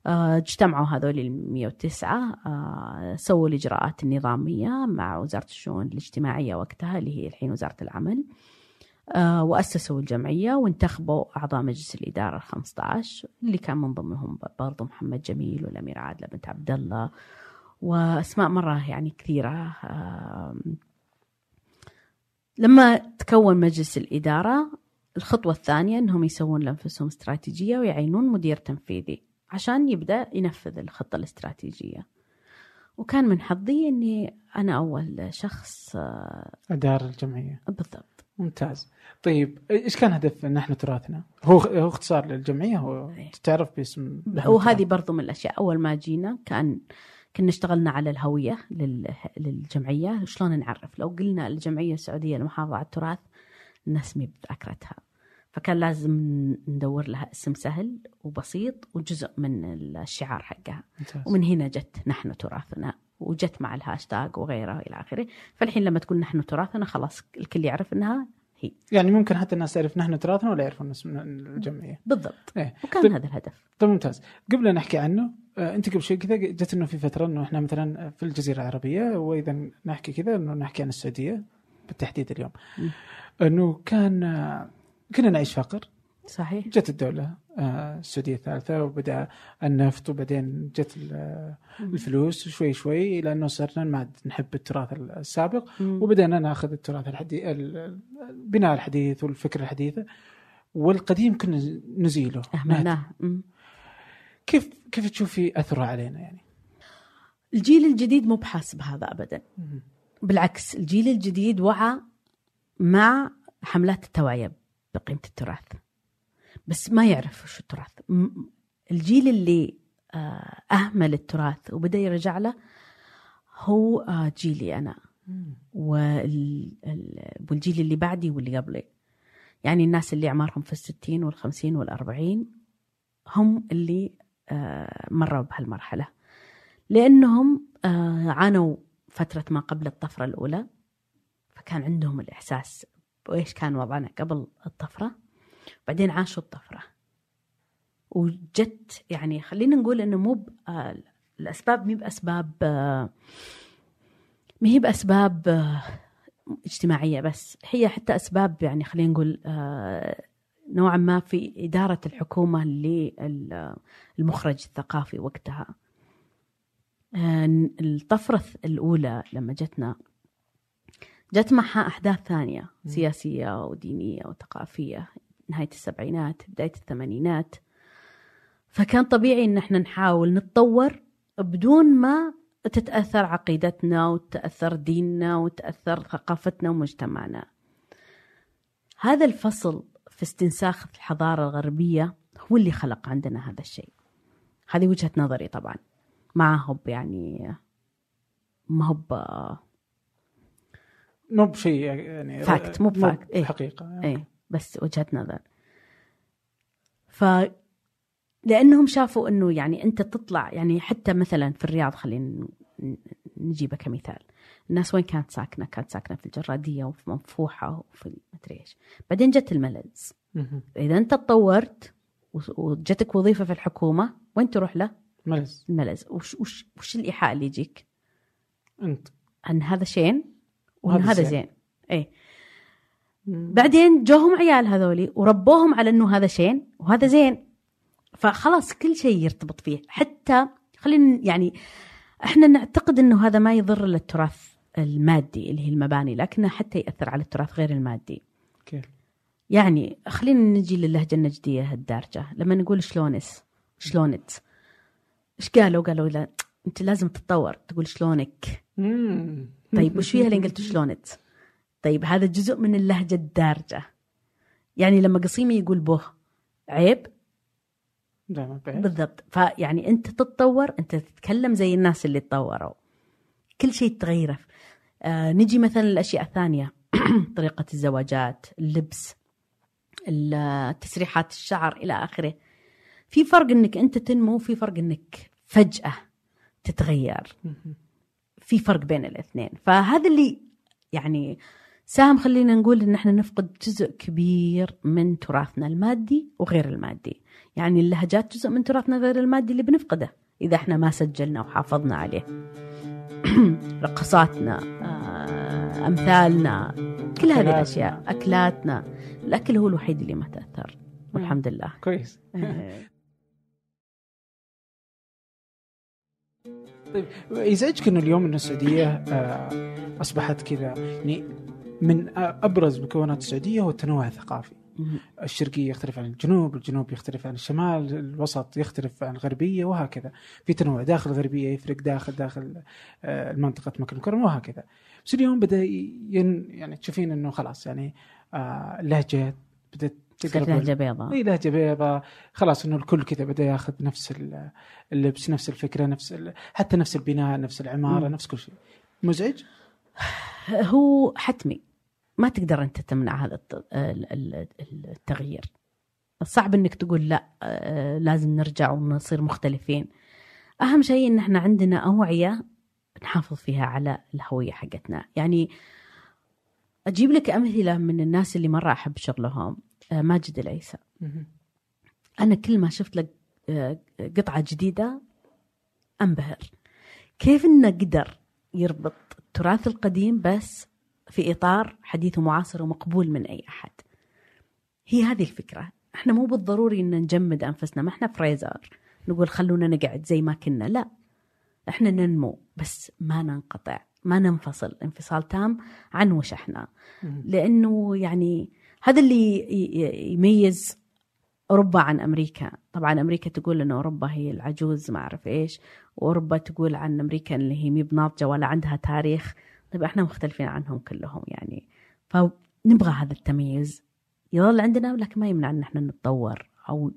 آه، اجتمعوا هذول ال 109 آه، سووا الإجراءات النظامية مع وزارة الشؤون الاجتماعية وقتها اللي هي الحين وزارة العمل. آه، وأسسوا الجمعية وانتخبوا أعضاء مجلس الإدارة ال 15 اللي كان من ضمنهم برضو محمد جميل والأميرة عادلة بنت عبد الله. وأسماء مرة يعني كثيرة لما تكون مجلس الإدارة الخطوة الثانية أنهم يسوون لأنفسهم استراتيجية ويعينون مدير تنفيذي عشان يبدأ ينفذ الخطة الاستراتيجية. وكان من حظي أني أنا أول شخص آه، اداره الجمعية. بالضبط. ممتاز طيب إيش كان هدف نحن تراثنا؟ هو هو اختصار للجمعية هو إيه. تعرف باسم وهذه. برضو من الأشياء أول ما جينا كان كنا اشتغلنا على الهوية لل- للجمعية شلون نعرف لو قلنا الجمعية السعودية للمحافظه على التراث الناس مي بذاكرتها فكان لازم ندور لها اسم سهل وبسيط وجزء من الشعار حقها ممتاز. ومن هنا جت نحن تراثنا وجت مع الهاشتاج وغيره إلى آخره. فالحين لما تقول نحن تراثنا خلاص الكل يعرف إنها هي. يعني ممكن حتى الناس تعرف نحن تراثنا ولا يعرفون اسم الجمعية. بالضبط. إيه. وكان طيب. هذا الهدف. طيب ممتاز. قبل أن نحكي عنه آه، أنت قبل شوي كذا جت إنه في فترة إنه إحنا مثلا في الجزيرة العربية وإذا نحكي كذا إنه نحكي عن السعودية بالتحديد اليوم. إنه كان آه، كنا نعيش فقر. صحيح. جت الدولة آه، السعودية الثالثة وبدأ النفط وبعدين جت ال- الفلوس شوي شوي إلى أنه صرنا ما نحب التراث السابق. وبدأنا ناخذ التراث الحديث البناء الحديث والفكر الحديثة والقديم كنا نزيله. أهملناه. مم. كيف كيف تشوفي أثره علينا يعني؟ الجيل الجديد مو بحاسب هذا ابدا. بالعكس الجيل الجديد وعى مع حملات التوعية بقيمة التراث. بس ما يعرف وش التراث. الجيل اللي آه، أهمل التراث وبدأ يرجع له هو آه، جيلي ال- والجيل اللي بعدي واللي قبلي. يعني الناس اللي أعمارهم في الستين والخمسين والأربعين هم اللي آه، مروا بهالمرحلة. لأنهم عانوا فترة ما قبل الطفرة الأولى فكان عندهم الإحساس وإيش كان وضعنا قبل الطفرة. بعدين عاشوا الطفرة. وجت يعني خلينا نقول إنه مو آه، الأسباب مي بأسباب آه، ما هي بأسباب آه، اجتماعية بس. هي حتى أسباب يعني خلينا نقول نوعا ما في إدارة الحكومة للمخرج الثقافي وقتها. الطفرة الأولى لما جتنا جت معها أحداث ثانية سياسية ودينية وثقافية. نهاية السبعينات بداية الثمانينات. فكان طبيعي إن إحنا نحاول نتطور بدون ما تتأثر عقيدتنا وتتأثر ديننا وتتأثر ثقافتنا ومجتمعنا. هذا الفصل في استنساخ الحضارة الغربية هو اللي خلق عندنا هذا الشيء. هذه وجهة نظري طبعا. ما هو يعني ما هو ب- مو بشيء يعني فاكت، مو بفاكت، إيه. حقيقه يعني. إيه. بس وجهة نظر. ف لأنهم شافوا إنه يعني أنت تطلع يعني حتى مثلا في الرياض خلينا نجيبه كمثال. الناس وين كانت ساكنة؟ كانت ساكنة في الجرادية وفي منفوحة وفي مدري إيش. بعدين جت الملز. إذا أنت تطورت وجتك وظيفة في الحكومة وين تروح له؟ ملز. الملز. وش وش وش الايحاء اللي يجيك؟ أنت. أن هذا شين؟ وأن هذا زين. زين. إيه. بعدين جوهم عيال هذولي وربوهم على إنه هذا شين وهذا زين. فخلاص كل شيء يرتبط فيه. حتى خلينا يعني إحنا نعتقد إنه هذا ما يضر للتراث المادي اللي هي المباني لكنه حتى يأثر على التراث غير المادي. كيف يعني خلينا نجي للهجة النجدية الدارجة. لما نقول شلونس شلونت إيش قالوا؟ قالوا لا أنت لازم تتطور. تقول شلونك؟ مم. طيب وش فيها اللي قلت شلونت طيب هذا جزء من اللهجة الدارجة. يعني لما قصيمي يقول به عيب؟ بالضبط. فيعني أنت تتطور أنت تتكلم زي الناس اللي تطوروا. كل شيء تغيره. آه نجي مثلا الاشياء الثانية. طريقة الزواجات اللبس ال- تسريحات الشعر إلى آخره. في فرق إنك أنت تنمو في فرق إنك فجأة تتغير. في فرق بين الاثنين. فهذا اللي يعني ساهم خلينا نقول إن إحنا نفقد جزء كبير من تراثنا المادي وغير المادي. يعني اللهجات جزء من تراثنا غير المادي اللي بنفقده إذا إحنا ما سجلنا وحافظنا عليه. رقصاتنا آه، أمثالنا كل هذه. الأشياء أكلاتنا. الأكل هو الوحيد اللي ما تأثر. والحمد لله. كويس. آه، طيب يزعجك انه اليوم انه السعودية آه، أصبحت كذا يعني من أبرز مكونات السعودية هو التنوع الثقافي. الشرقية يختلف عن الجنوب الجنوب يختلف عن الشمال الوسط يختلف عن الغربية وهكذا. في تنوع داخل الغربية يفرق داخل داخل آه، المنطقة مكة المكرمة وهكذا. بس اليوم بدأ ين يعني تشوفين إنه خلاص يعني آه، اللهجات بدأت تقرب لهجة بيضاء. إي لهجة بيضاء. خلاص إنه الكل كذا بدأ ياخذ نفس ال- اللبس نفس الفكرة نفس حتى نفس البناء نفس العمارة مم. نفس كل شيء. مزعج؟ هو حتمي. ما تقدر أنت تمنع هذا الت- ال- ال- التغيير. صعب إنك تقول لا آه، لازم نرجع ونصير مختلفين. أهم شيء إن إحنا عندنا أوعية نحافظ فيها على الهوية حقتنا. يعني أجيب لك أمثلة من الناس اللي مرة أحب شغلهم آه، ماجد العيسى. أنا كل ما شفت لك آه، قطعة جديدة أنبهر. كيف إنه قدر يربط التراث القديم بس في إطار حديث ومعاصر ومقبول من أي أحد. هي هذه الفكرة. إحنا مو بالضروري إن نجمد أنفسنا. ما إحنا فريزر نقول خلونا نقعد زي ما كنا. لا. إحنا ننمو. بس ما ننقطع. ما ننفصل. انفصال تام عن وش إحنا. لأنه يعني هذا اللي يميز أوروبا عن أمريكا. طبعا أمريكا تقول إن أوروبا هي العجوز ما أعرف إيش. وأوروبا تقول عن أمريكا اللي هي مي بناضجة ولا عندها تاريخ. طيب إحنا مختلفين عنهم كلهم يعني. فنبغى هذا التمييز. يظل عندنا لكن ما يمنع إن إحنا نتطور أو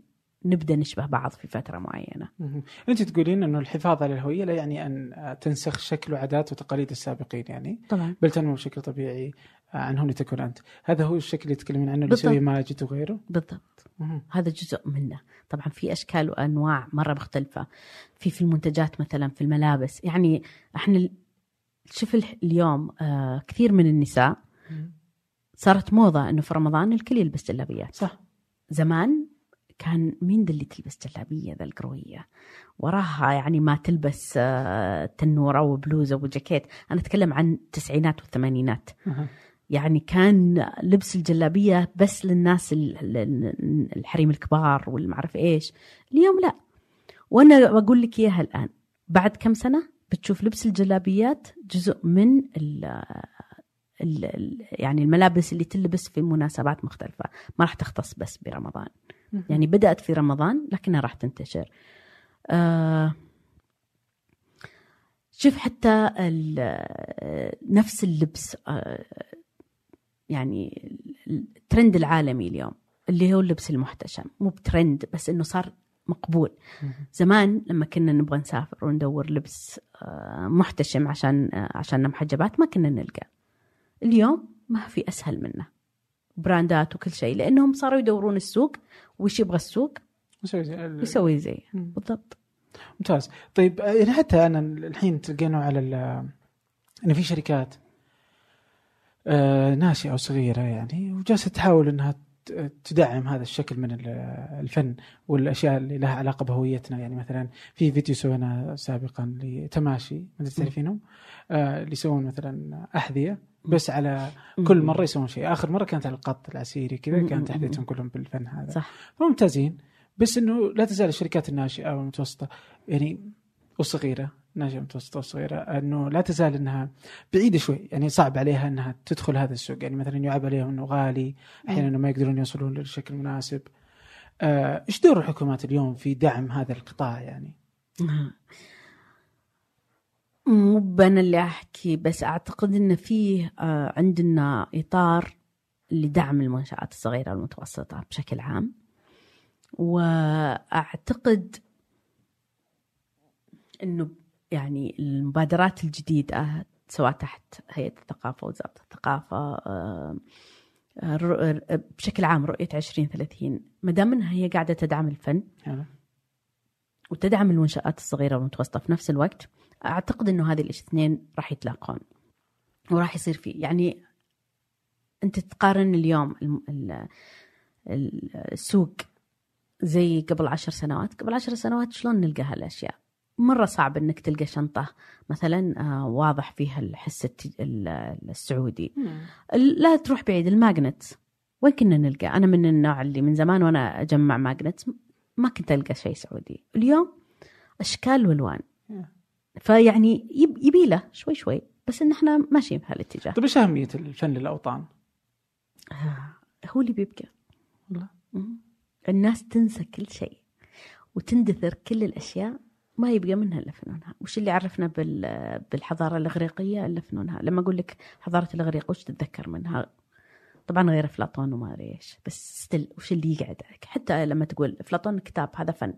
نبدأ نشبه بعض في فترة معينة. أنت تقولين إنه الحفاظ على الهوية لا يعني أن تنسخ شكل وعادات وتقاليد السابقين يعني. طبعا. بل تنمو بشكل طبيعي عن هون تكون أنت. هذا هو الشكل اللي تتكلمين عنه اللي. يسويه ماجد وغيره؟ بالضبط. مهم. هذا جزء منه. طبعا في أشكال وأنواع مرة مختلفة. في في المنتجات مثلا في الملابس. يعني إحنا شوف اليوم آه كثير من النساء صارت موضة إنه في رمضان الكل يلبس جلابيات. صح. زمان كان مين ذا اللي تلبس جلابية ذا القروية؟ وراها يعني ما تلبس آه، تنورة وبلوزة وجاكيت. أنا أتكلم عن التسعينات والثمانينات. يعني كان لبس الجلابية بس للناس ال- ال- الحريم الكبار والمعرف إيش. اليوم لا. وأنا بقول لك إياها الآن. بعد كم سنة؟ بتشوف لبس الجلابيات جزء من ال يعني الملابس اللي تلبس في مناسبات مختلفة. ما راح تختص بس برمضان. يعني بدأت في رمضان لكنها راح تنتشر. آه شوف حتى ال- نفس اللبس آه يعني الترند العالمي اليوم اللي هو اللبس المحتشم. مو بترند بس إنه صار مقبول. زمان لما كنا نبغى نسافر وندور لبس آه، محتشم عشان آه، عشان محجبات ما كنا نلقى. اليوم ما في أسهل منه. براندات وكل شيء لأنهم صاروا يدورون السوق وش يبغى السوق؟ يسوي زي. بالضبط. ممتاز. طيب يعني حتى أنا الحين تلقينه على ال- انه في شركات آه، ناشئة أو صغيره يعني وجالسة تحاول إنها تدعم هذا الشكل من ال- الفن والأشياء اللي لها علاقة بهويتنا. يعني مثلا في فيديو سويناه سابقا لتماشي ما أدري تعرفينهم آه، اللي يسوون مثلا أحذية بس على كل مرة يسوون شيء. آخر مرة كانت على القط العسيري كذا. كانت أحذيتهم كلهم بالفن هذا. صح. ممتازين. بس إنه لا تزال الشركات الناشئة والمتوسطة يعني والصغيره ناشئه متوسطه وصغيره أنه لا تزال إنها بعيدة شوي يعني صعب عليها إنها تدخل هذا السوق. يعني مثلا يعاب عليهم إنه غالي أحيانا إنه ما يقدرون يوصلون له بشكل مناسب آه، إيش دور الحكومات اليوم في دعم هذا القطاع يعني؟ مو أنا اللي أحكي بس أعتقد إن فيه آه، عندنا إطار لدعم المنشآت الصغيرة والمتوسطه بشكل عام. وأعتقد إنه يعني المبادرات الجديدة سواء تحت هيئة الثقافة وزارة الثقافة آه، آه، بشكل عام رؤية 2030 ما دام إنها هي قاعدة تدعم الفن يعني وتدعم المنشآت الصغيرة والمتوسطة في نفس الوقت أعتقد أنه هذه الاثنين راح يتلاقون وراح يصير فيه يعني أنت تقارن اليوم السوق زي قبل عشر سنوات قبل عشر سنوات شلون نلقى هالأشياء مرة صعب أنك تلقى شنطة مثلا آه، واضح فيها الحس السعودي. ال- لا تروح بعيد ال magnet وين كنا نلقى؟ أنا من النوع اللي من زمان وأنا أجمع magnet ما كنت ألقى شيء سعودي. اليوم أشكال وألوان. فيعني يب- يبي له شوي شوي بس إن إحنا ماشيين في هالاتجاه. طيب إيش أهمية الفن للأوطان؟ آه، هو اللي بيبقى. والله. الناس تنسى كل شيء وتندثر كل الأشياء. ما يبقى منها إلا فنونها، وش اللي عرفنا بال- بالحضارة الإغريقية إلا فنونها، لما أقول لك حضارة الإغريق وش تتذكر منها؟ طبعا غير أفلاطون وما أدري إيش، بس ستيل وش اللي يقعد عليك؟ حتى لما تقول أفلاطون كتاب هذا فن.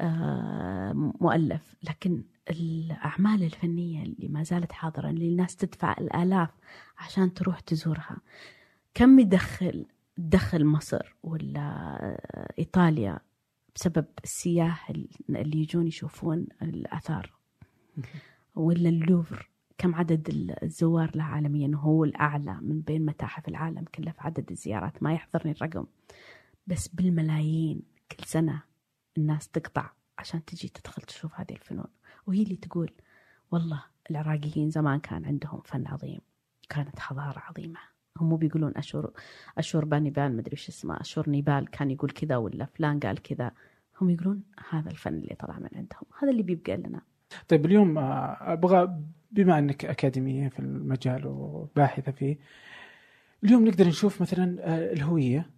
آه، مؤلف، لكن الأعمال الفنية اللي ما زالت حاضرة اللي الناس تدفع الآلاف عشان تروح تزورها كم يدخل تدخل مصر ولا إيطاليا بسبب السياح اللي يجون يشوفون الآثار. ولا اللوفر كم عدد الزوار له عالميا؟ هو الأعلى من بين متاحف العالم كله في عدد الزيارات. ما يحضرني الرقم. بس بالملايين كل سنة الناس تقطع عشان تجي تدخل تشوف هذه الفنون. وهي اللي تقول والله العراقيين زمان كان عندهم فن عظيم. كانت حضارة عظيمة. هم مو بيقولون اشور أشور بانيبال مدري إيش اسمه. أشور نيبال كان يقول كذا ولا فلان قال كذا. هم يقولون هذا الفن اللي طلع من عندهم هذا اللي بيبقى لنا. طيب اليوم آه، أبغى بما أنك أكاديمية في المجال وباحثة فيه اليوم نقدر نشوف مثلا آه، الهوية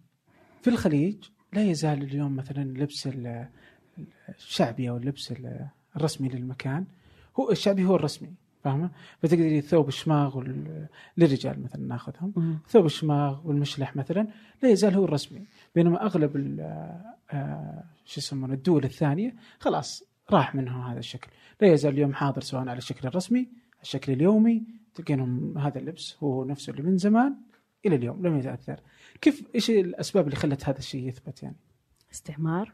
في الخليج. لا يزال اليوم مثلا لبس ال- الشعبي أو اللبس ال- الرسمي للمكان. هو الشعبي هو الرسمي. فاهمة؟ فتقدري الثوب الشماغ وال- للرجال مثلا ناخذهم. ثوب الشماغ والمشلح مثلا لا يزال هو الرسمي. بينما أغلب ال- آه، شو يسمونه الدول الثانية خلاص راح منه هذا الشكل. لا يزال اليوم حاضر سواء على الشكل الرسمي الشكل اليومي تلقينهم هذا اللبس هو نفسه اللي من زمان إلى اليوم لم يتاثر كيف إيش الأسباب اللي خلت هذا الشيء يثبت يعني؟ استعمار.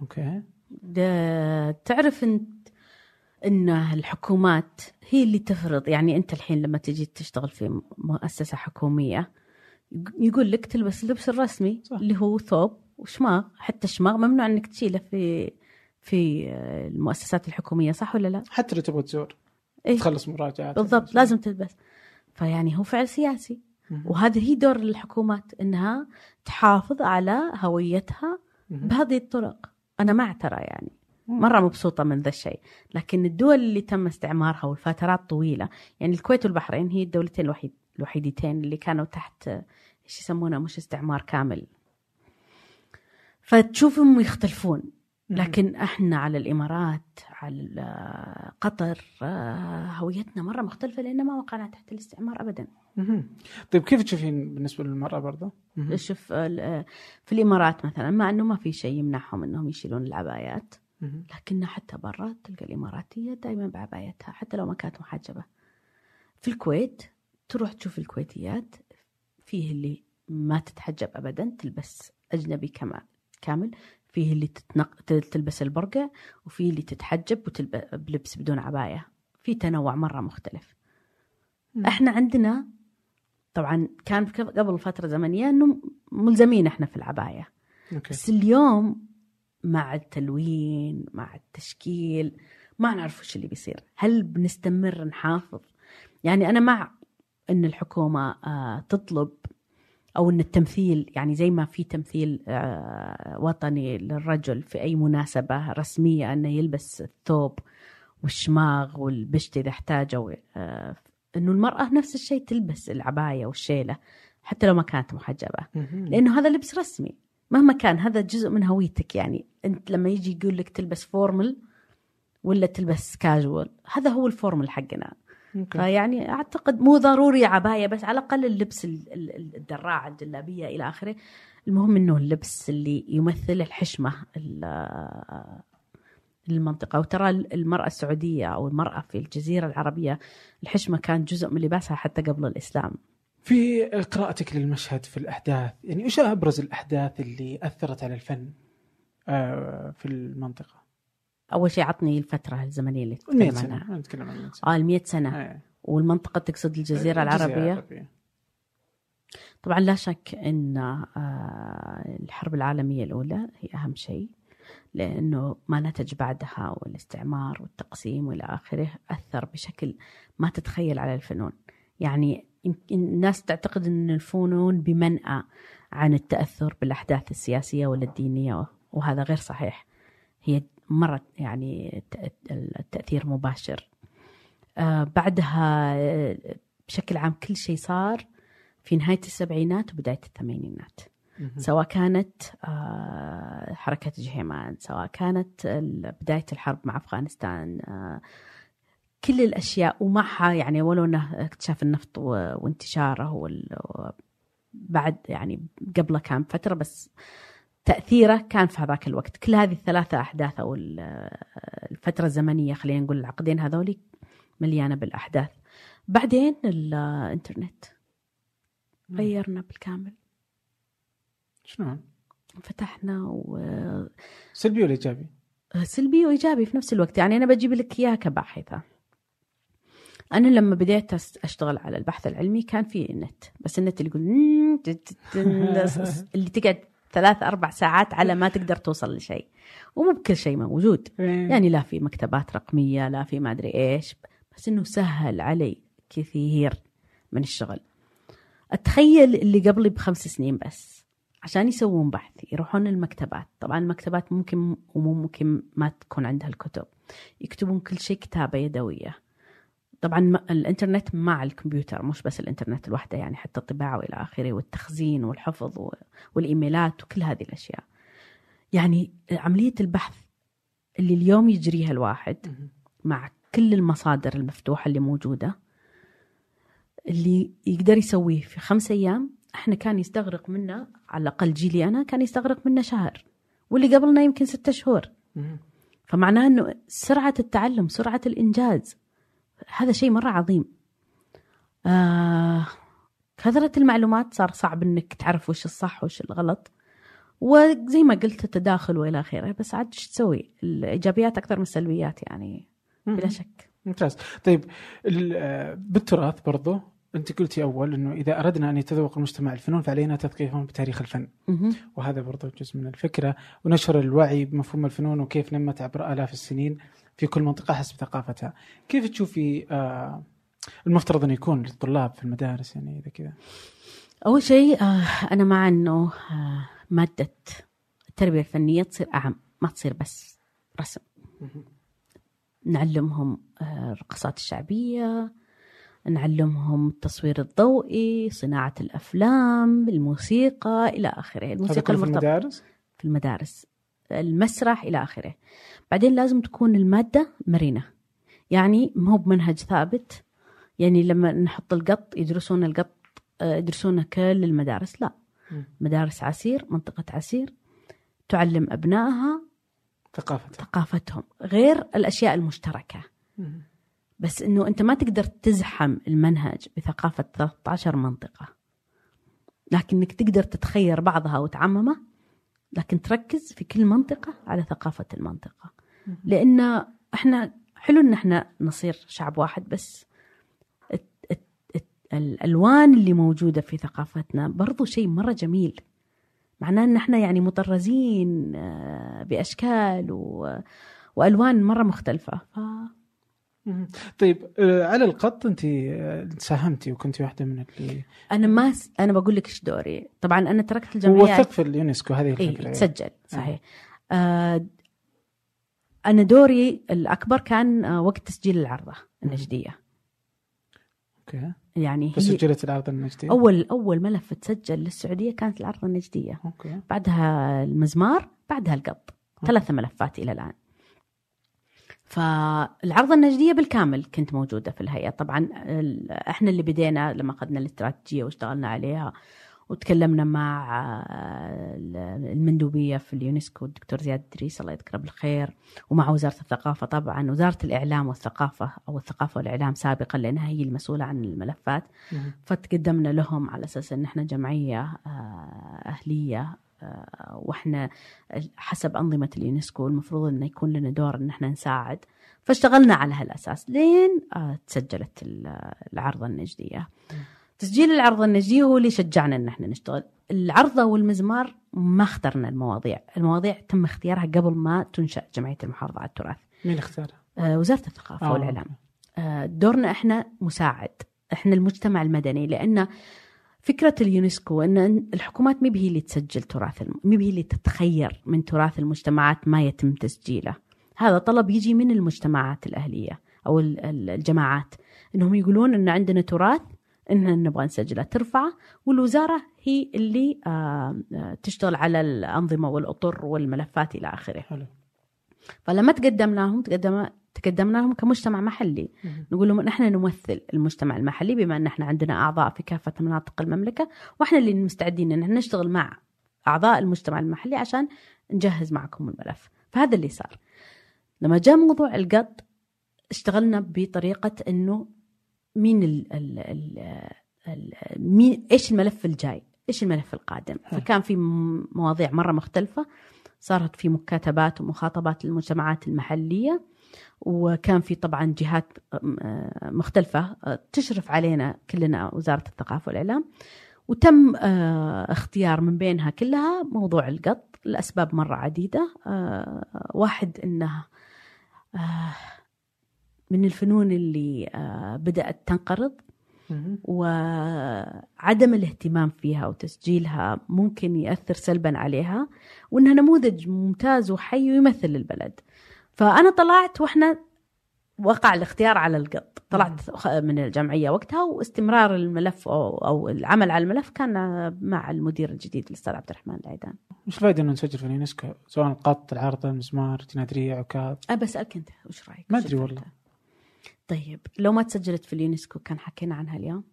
أوكي. ده تعرف انت إن الحكومات هي اللي تفرض يعني أنت الحين لما تجي تشتغل في مؤسسة حكومية يقول لك تلبس اللبس الرسمي صح. اللي هو ثوب وشماغ حتى الشماغ ممنوع إنك تشيله في في المؤسسات الحكومية صح ولا لا؟ حتى لو تبغى تزور إيه؟ تخلص مراجعات بالضبط لازم تلبس فيعني هو فعل سياسي. وهذا هي دور الحكومات إنها تحافظ على هويتها. بهذه الطرق أنا مع ترى يعني مرة مبسوطة من ذا الشيء لكن الدول اللي تم استعمارها والفترات طويلة يعني الكويت والبحرين هي الدولتين الوحيد الوحيدتين اللي كانوا تحت إيش يسمونه مش استعمار كامل فتشوفهم يختلفون لكن إحنا على الإمارات على قطر آه، هويتنا مرة مختلفة لأن ما وقعنا تحت الاستعمار ابدا. طيب كيف تشوفين بالنسبة للمرأة برضه؟ شوف ال- في الإمارات مثلا مع إنه ما في شيء يمنعهم إنهم يشيلون العبايات. لكن حتى برا تلقى الإماراتية دائما بعبايتها حتى لو ما كانت محجبة. في الكويت تروح تشوف الكويتيات فيه اللي ما تتحجب ابدا تلبس أجنبي كما كامل. فيه اللي تتنق... تلبس البرقع وفيه اللي تتحجب وتلبس بلبس بدون عباية. في تنوع مرة مختلف. مم. إحنا عندنا طبعا كان قبل فترة زمنية إنه ملزمين إحنا في العباية. أوكي. بس اليوم مع التلوين مع التشكيل ما نعرف وش اللي بيصير. هل بنستمر نحافظ؟ يعني أنا مع أن الحكومة آه، تطلب أو أن التمثيل يعني زي ما في تمثيل آه، وطني للرجل في أي مناسبة رسمية أنه يلبس الثوب والشماغ والبشت إذا احتاجوا آه، أنه المرأة نفس الشيء تلبس العباية والشيلة حتى لو ما كانت محجبة. لأنه هذا لبس رسمي. مهما كان هذا جزء من هويتك. يعني أنت لما يجي يقول لك تلبس formal ولا تلبس كاجوال هذا هو ال formal حقنا. فيعني أعتقد مو ضروري عباية بس على الأقل اللبس ال- ال- ال- الدراعة الجلابية إلى آخره. المهم إنه اللبس اللي يمثل الحشمة ال- للمنطقه وترى المرأة السعودية أو المرأة في الجزيرة العربية الحشمة كان جزء من لباسها حتى قبل الإسلام. في قراءتك للمشهد في الأحداث؟ يعني إيش أبرز الأحداث اللي أثرت على الفن آه، في المنطقة؟ أول شيء عطني الفترة الزمنية اللي 100 تتكلم عنها. نتكلم عن 100 سنة. آه ال 100 سنة. آه. والمنطقة تقصد الجزيرة العربية. طبعا لا شك أن آه، الحرب العالمية الأولى هي أهم شيء لأنه ما نتج بعدها والاستعمار والتقسيم وإلى آخره أثر بشكل ما تتخيل على الفنون. يعني يمكن الناس تعتقد أن الفنون بمنأى عن التأثر بالأحداث السياسية ولا الدينية وهذا غير صحيح. هي مرة يعني التأ- التأثير مباشر. آه، بعدها آه، بشكل عام كل شيء صار في نهاية السبعينات وبداية الثمانينات. سواء كانت آه، حركة جهيمان سواء كانت بداية الحرب مع أفغانستان كل الأشياء ومعها يعني ولو أنه اكتشاف النفط و- وانتشاره وال- و- بعد يعني قبله كان فترة بس تأثيره كان في هذاك الوقت. كل هذه الثلاثة أحداث أو ال- الفترة الزمنية خلينا نقول العقدين هذولي مليانة بالأحداث. بعدين الإنترنت. غيرنا بالكامل. شلون؟ فتحنا وسلبي سلبي ولا إيجابي؟ وإيجابي في نفس الوقت. يعني أنا بجيب لك إياها كباحثة. أنا لما بديت أشتغل على البحث العلمي كان في النت بس النت اللي يقول "مم، تت- تت- اللي تقعد ثلاث أربع ساعات على ما تقدر توصل لشيء. ومو بكل شيء موجود. يعني لا في مكتبات رقمية لا في ما أدري إيش بس إنه سهل علي كثير من الشغل. أتخيل اللي قبلي بخمس سنين بس عشان يسوون بحث يروحون المكتبات. طبعا المكتبات ممكن ومو ممكن ما تكون عندها الكتب. يكتبون كل شيء كتابة يدوية. طبعا الإنترنت مع الكمبيوتر مش بس الإنترنت الوحدة يعني حتى الطباعة وإلى آخره والتخزين والحفظ والإيميلات وكل هذه الأشياء يعني عملية البحث اللي اليوم يجريها الواحد. مع كل المصادر المفتوحة اللي موجودة اللي يقدر يسويه في خمس أيام إحنا كان يستغرق منا على الأقل جيلي أنا كان يستغرق منا شهر واللي قبلنا يمكن ستة شهور. فمعناه أنه سرعة التعلم سرعة الإنجاز هذا شيء مرة عظيم. آه كثرة المعلومات صار صعب أنك تعرف وش الصح وش الغلط. وزي ما قلت التداخل وإلى آخره بس عاد إيش تسوي؟ الإيجابيات أكثر من السلبيات يعني بلا شك. ممتاز. طيب آه، بالتراث برضو أنت قلتي أول إنه إذا أردنا أن يتذوق المجتمع الفنون فعلينا تثقيفهم بتاريخ الفن. وهذا برضو جزء من الفكرة. ونشر الوعي بمفهوم الفنون وكيف نمت عبر آلاف السنين. في كل منطقة حسب ثقافتها. كيف تشوفي آه المفترض انه يكون للطلاب في المدارس يعني إذا كذا؟ أول شيء آه، أنا مع أنه آه، مادة التربية الفنية تصير أعم ما تصير بس رسم. نعلمهم آه، الرقصات الشعبية نعلمهم التصوير الضوئي صناعة الأفلام الموسيقى إلى آخره. هذا الموسيقى كله في المدارس؟ في المدارس. المسرح إلى آخره. بعدين لازم تكون المادة مرنة. يعني ما هو بمنهج ثابت. يعني لما نحط القط يدرسون القط آه، يدرسونه كل المدارس. لا. مدارس عسير منطقة عسير تعلم أبنائها ثقافه ثقافتهم غير الأشياء المشتركة. بس إنه أنت ما تقدر تزحم المنهج بثقافة 13 منطقة. لكنك تقدر تتخير بعضها وتعممه. لكن تركز في كل منطقة على ثقافة المنطقة. لأن إحنا حلو إن إحنا نصير شعب واحد بس. الألوان اللي موجودة في ثقافتنا برضو شيء مرة جميل. معناه إن إحنا يعني مطرزين آه، بأشكال و... وألوان مرة مختلفة. ف... طيب آه، على القط انت آه، ساهمتي وكنت واحدة من اللي أنا ما س... أنا بقول لك إيش دوري. طبعا أنا تركت الجمعيات. وثق في اليونسكو هذه الفكرة. اي يعني. تسجل صحيح. آه أنا دوري الأكبر كان آه وقت تسجيل العرضة النجدية. Okay. يعني هي فسجلت العرض النجدي أول أول ملف تسجل للسعودية كانت العرضة النجدية. Okay. بعدها المزمار بعدها القط. ثلاث ملفات إلى الآن. فالعرضة النجدية بالكامل كنت موجودة في الهيئة. طبعا إحنا اللي بدينا لما أخذنا الاستراتيجية واشتغلنا عليها وتكلمنا مع آه، المندوبية في اليونسكو الدكتور زياد إدريس الله يذكره بالخير ومع وزارة الثقافة طبعا. وزارة الإعلام والثقافة أو الثقافة والإعلام سابقا لأنها هي المسؤولة عن الملفات. فتقدمنا لهم على أساس إن إحنا جمعية آه، أهلية آه، وإحنا حسب أنظمة اليونسكو المفروض إنه يكون لنا دور إن إحنا نساعد فاشتغلنا على هالأساس لين آه، تسجلت ال- العرضة النجدية. تسجيل العرضة النجدية هو اللي شجعنا إن إحنا نشتغل. العرضة والمزمار ما اخترنا المواضيع، المواضيع تم اختيارها قبل ما تنشأ جمعية المحافظة على التراث. مين اختارها؟ آه، وزارة الثقافة آه، والإعلام. آه، دورنا إحنا مساعد إحنا المجتمع المدني لأن فكرة اليونسكو أن الحكومات ما هي اللي تسجل تراث الم... ما هي اللي تتخير من تراث المجتمعات ما يتم تسجيله. هذا طلب يجي من المجتمعات الأهلية أو ال- ال- الجماعات. إنهم يقولون إن عندنا تراث إن نبغى نسجله. ترفعه والوزارة هي اللي آه، آه، تشتغل على الأنظمة والأطر والملفات إلى آخره. حلو. فلما تقدمنا لهم تقدم تقدمنا لهم كمجتمع محلي. نقول لهم إن إحنا نمثل المجتمع المحلي بما إن إحنا عندنا أعضاء في كافة مناطق المملكة وإحنا اللي مستعدين إن نشتغل مع أعضاء المجتمع المحلي عشان نجهز معكم الملف. فهذا اللي صار. لما جاء موضوع القط اشتغلنا بطريقة إنه مين ال ال ال ال مين إيش الملف الجاي؟ إيش الملف القادم؟ فكان في مواضيع مرة مختلفة. صارت في مكاتبات ومخاطبات للمجتمعات المحلية وكان في طبعا جهات آه، مختلفة آه، تشرف علينا كلنا وزارة الثقافة والإعلام وتم آه، اختيار من بينها كلها موضوع القط لأسباب مرة عديدة واحد أنه من الفنون اللي بدأت تنقرض. وعدم الاهتمام فيها وتسجيلها ممكن يأثر سلبا عليها وإنها نموذج ممتاز وحي ويمثل البلد. فأنا طلعت وإحنا وقع الاختيار على القط. طلعت من الجمعية وقتها واستمرار الملف أو, أو العمل على الملف كان مع المدير الجديد الأستاذ عبد الرحمن العيدان. وش الفائده إنه نسجل في اليونسكو سواء القط العرض المزمار جنادريه عكاظ أه بسألك أنت وش رأيك؟ ما أدري الفائدة؟ والله. طيب لو ما تسجلت في اليونسكو كان حكينا عنها اليوم؟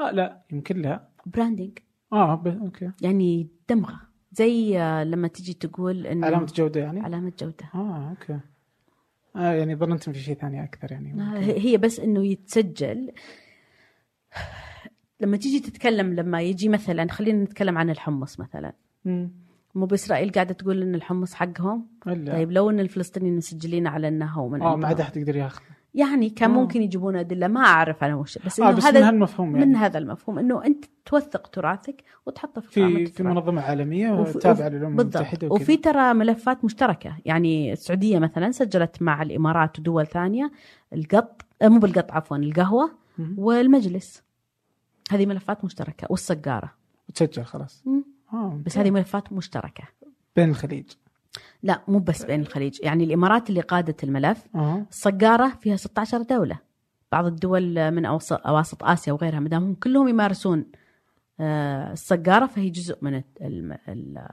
آه لا يمكن لا branding آه ب... أوكي. يعني دمغة. زي آه، لما تجي تقول انه علامة جودة يعني؟ علامة جودة. آه أوكي. آه يعني ظننت في شيء ثاني أكثر يعني. آه، ممكن. هي بس إنه يتسجل. لما تيجي تتكلم لما يجي مثلا خلينا نتكلم عن الحمص مثلا. مم. مو بإسرائيل قاعدة تقول إن الحمص حقهم إلا. طيب لو إن الفلسطينيين مسجلين على انه هو من آه ما عاد. احد يقدر ياخذ يعني كان آه. ممكن يجيبون أدلة ما أعرف أنا وش بس آه بس هذا من هالمفهوم يعني من هذا المفهوم إنه أنت توثق تراثك وتحطه في في في. منظمة عالمية وفي- تابعه للأمم المتحدة وكذا. وفي ترى ملفات مشتركة يعني السعودية مثلا سجلت مع الإمارات ودول ثانية القط آه، مو بالقط عفوا القهوة. والمجلس هذه ملفات مشتركة والسقاره تسجل خلاص مم. آه بس هذه ملفات مشتركة. بين الخليج. لا مو بس بين الخليج. يعني الإمارات اللي قادت الملف آه. الصقاره فيها 16 دولة. بعض الدول من أواسط آسيا وغيرها ما دام كلهم يمارسون آه، الصقارة فهي جزء من الم... ال...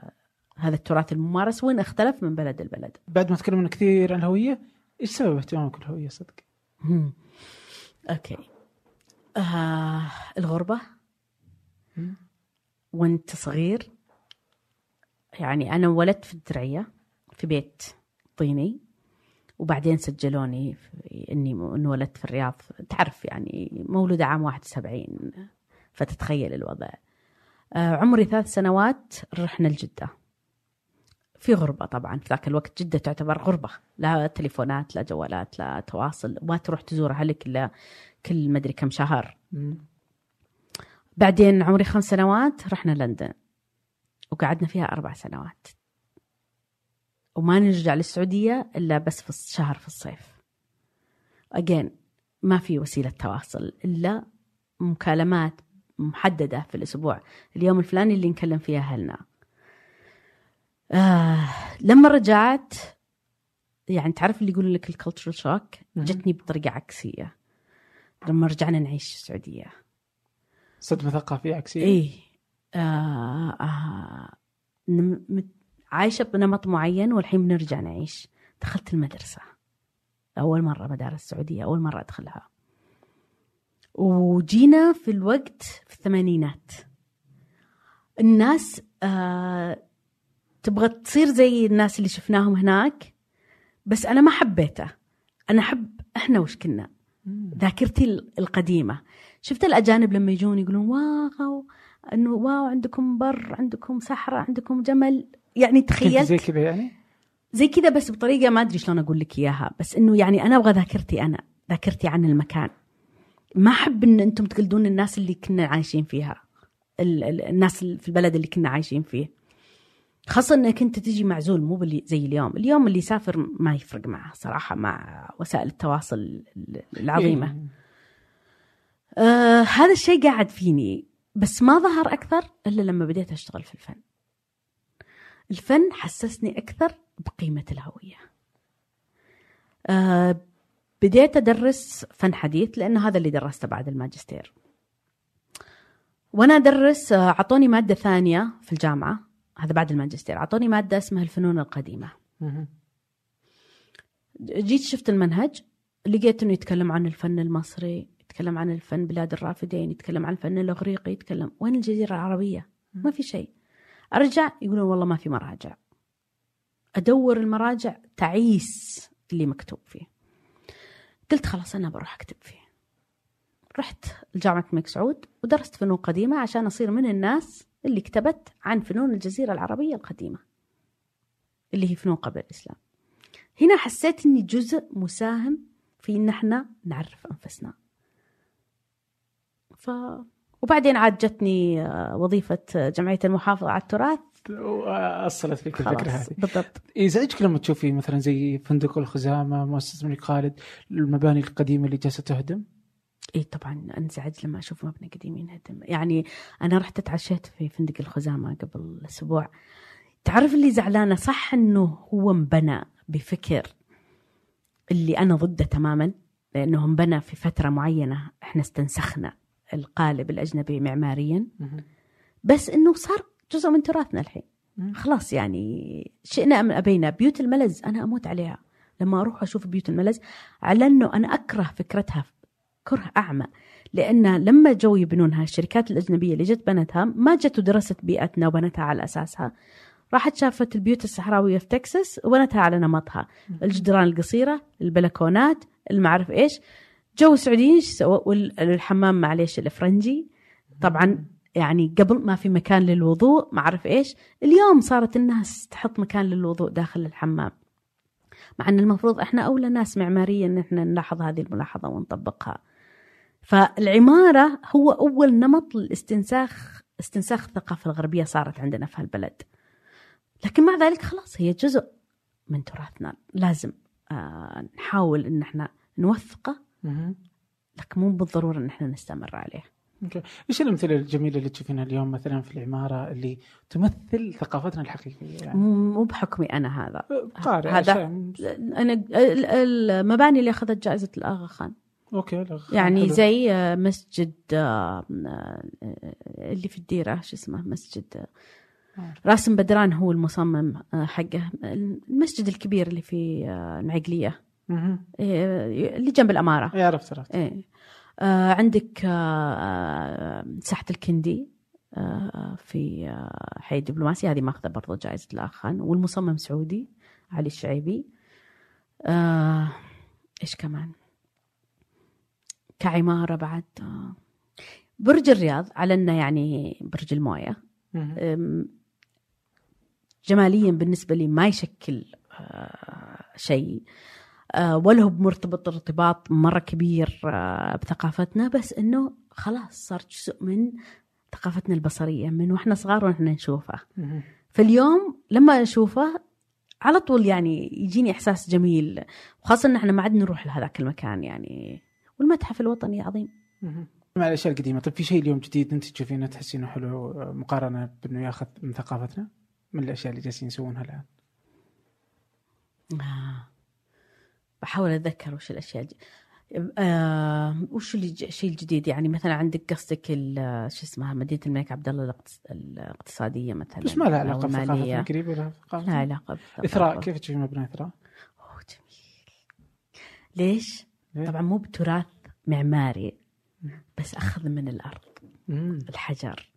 هذا التراث الممارس وين اختلف من بلد لبلد. بعد ما تكلمنا كثير عن الهوية إيش سبب اهتمامك بالهوية صدق؟ مم. أوكي. آه الغربة. مم. وانت صغير. يعني أنا ولدت في الدرعية في بيت طيني. وبعدين سجلوني إني انولدت في الرياض. تعرف يعني مولودة عام 71 فتتخيل الوضع. آه عمري ثلاث سنوات رحنا لجدة. في غربة طبعا في ذاك الوقت جدة تعتبر غربة. لا تليفونات لا جوالات لا تواصل. ما تروح تزور أهلك إلا كل مدري كم شهر. بعدين عمري خمس سنوات رحنا لندن. وقعدنا فيها أربع سنوات. وما نرجع للسعودية إلا بس في الشهر في الصيف. أجين ما في وسيلة تواصل إلا مكالمات محددة في الأسبوع. اليوم الفلاني اللي نكلم فيها أهلنا. آه لما رجعت يعني تعرف اللي يقولون لك الكالتشرال شوك. جتني بطريقة عكسية. لما رجعنا نعيش في السعودية. صدمة ثقافية عكسية؟ إيه. آه آه عايشة بنمط معين والحين بنرجع نعيش. دخلت المدرسة. أول مرة مدارس السعودية أول مرة أدخلها. وجينا في الوقت في الثمانينات. الناس آه تبغى تصير زي الناس اللي شفناهم هناك بس أنا ما حبيته. أنا أحب إحنا وش كنا. ذاكرتي القديمة. شفت الأجانب لما يجون يقولون واو أنه واو عندكم بر عندكم صحراء عندكم جمل. يعني تخيلت زي كذا يعني؟ زي كذا بس بطريقة ما أدري شلون أقول لك إياها. بس إنه يعني أنا أبغى ذاكرتي أنا ذاكرتي عن المكان. ما أحب إن أنتم تقلدون الناس اللي كنا عايشين فيها. ال- ال- الناس في البلد اللي كنا عايشين فيه. خاصة إنك انت تجي معزول مو زي اليوم، اليوم اللي يسافر ما يفرق معه صراحة مع وسائل التواصل العظيمة. آه هذا الشيء قاعد فيني. بس ما ظهر أكثر إلا لما بديت أشتغل في الفن. الفن حسسني أكثر بقيمة الهوية. آه بديت أدرس فن حديث لأن هذا اللي درسته بعد الماجستير. وأنا أدرس آه، أعطوني مادة ثانية في الجامعة. هذا بعد الماجستير. أعطوني مادة اسمها الفنون القديمة. جيت شفت المنهج لقيت إنه يتكلم عن الفن المصري يتكلم عن الفن بلاد الرافدين يتكلم عن الفن الإغريقي يتكلم وين الجزيرة العربية؟ ما في شيء. أرجع يقولون والله ما في مراجع. أدور المراجع تعيس اللي مكتوب فيه. قلت خلاص أنا بروح أكتب فيه. رحت لجامعة الملك سعود ودرست فنون قديمة عشان أصير من الناس اللي كتبت عن فنون الجزيرة العربية القديمة اللي هي فنون قبل الإسلام. هنا حسيت إني جزء مساهم في إن إحنا نعرف أنفسنا. ف وبعدين عاد جتني آه، وظيفة جمعية المحافظة على التراث. أصلت فيك الفكرة خلاص هذه. بالضبط. يزعجك لما تشوفي مثلا زي فندق الخزامة مؤسسة الملك خالد المباني القديمة اللي جالسة تهدم؟ اي طبعا أنزعج لما أشوف مبنى قديم ينهدم. يعني أنا رحت اتعشيت في فندق الخزامة قبل أسبوع. تعرف اللي زعلانة؟ صح إنه هو انبنى بفكر اللي أنا ضده تماما لأنه انبنى في فترة معينة إحنا استنسخنا. القالب الأجنبي معماريا. بس إنه صار جزء من تراثنا الحين. خلاص يعني شئنا أم أبينا بيوت الملز أنا أموت عليها. لما أروح أشوف بيوت الملز على إنه أنا أكره فكرتها كره أعمى. لأن لما جو يبنونها الشركات الأجنبية اللي جت بنتها ما جت ودرست بيئتنا وبنتها على أساسها. راحت شافت البيوت الصحراوية في تكساس وبنتها على نمطها. الجدران القصيرة البلكونات المعرف إيش. جو السعوديين إيش سووا؟ الحمام والمجلس الافرنجي طبعا يعني قبل ما في مكان للوضوء ما أعرف إيش. اليوم صارت الناس تحط مكان للوضوء داخل الحمام. مع أن المفروض إحنا أولى ناس معماريا أن إحنا نلاحظ هذه الملاحظة ونطبقها. فالعمارة هو أول نمط للاستنساخ استنساخ الثقافة الغربية صارت عندنا في هالبلد. لكن مع ذلك خلاص هي جزء من تراثنا. لازم آه نحاول إن إحنا نوثقه لكن مو بالضرورة إن إحنا نستمر عليه. أوكي، إيش الأمثلة الجميلة اللي تشوفينها اليوم مثلا في العمارة اللي تمثل ثقافتنا الحقيقية يعني؟ مو بحكمي أنا هذا قارئ هذا أنا ال- المباني اللي أخذت جائزة الاغا خان أوكي لا، يعني حلو. زي آه، مسجد آه، اللي في الديرة شو اسمه مسجد. راسم بدران هو المصمم حقه المسجد الكبير اللي في. آه، اللي جنب الأمارة. إيه، عرفت عرفت. إيه. آه عندك آه آه، ساحة الكندي آه في آه حي الدبلوماسي. هذه ماخذة برضو جائزة الآخان والمصمم سعودي علي الشعيبي. آه إيش كمان؟ كعمارة بعد. آه برج الرياض على إنه يعني برج الموية. جماليا بالنسبة لي ما يشكل آه، شيء. ولا هو مرتبط ارتباط مرة كبير آه، بثقافتنا بس إنه خلاص صار جزء من ثقافتنا البصرية من وإحنا صغار وإحنا نشوفه. فاليوم لما أشوفه على طول يعني يجيني إحساس جميل وخاصة إن إحنا ما عاد نروح لهذاك المكان يعني والمتحف الوطني عظيم. مع الأشياء القديمة طيب في شيء اليوم جديد أنت تشوفينه تحسينه حلو آه، مقارنة بإنه ياخذ من ثقافتنا من الأشياء اللي جالسين يسوونها الآن آه. بحاول أتذكر وش الأشياء الج... آه وش الشيء الجديد يعني مثلا عندك قصدك شو اسمها مدينة الملك عبد الله الأقتص- الإقتصادية مثلا بس ما لها علاقة. بثقافتنا قريبه لها لا ثقافتنا علاقه. إثراء كيف تشوفين مبنى إثراء؟ أوه جميل ليش؟ ليه؟ طبعا مو بتراث معماري بس أخذ من الأرض مم. الحجر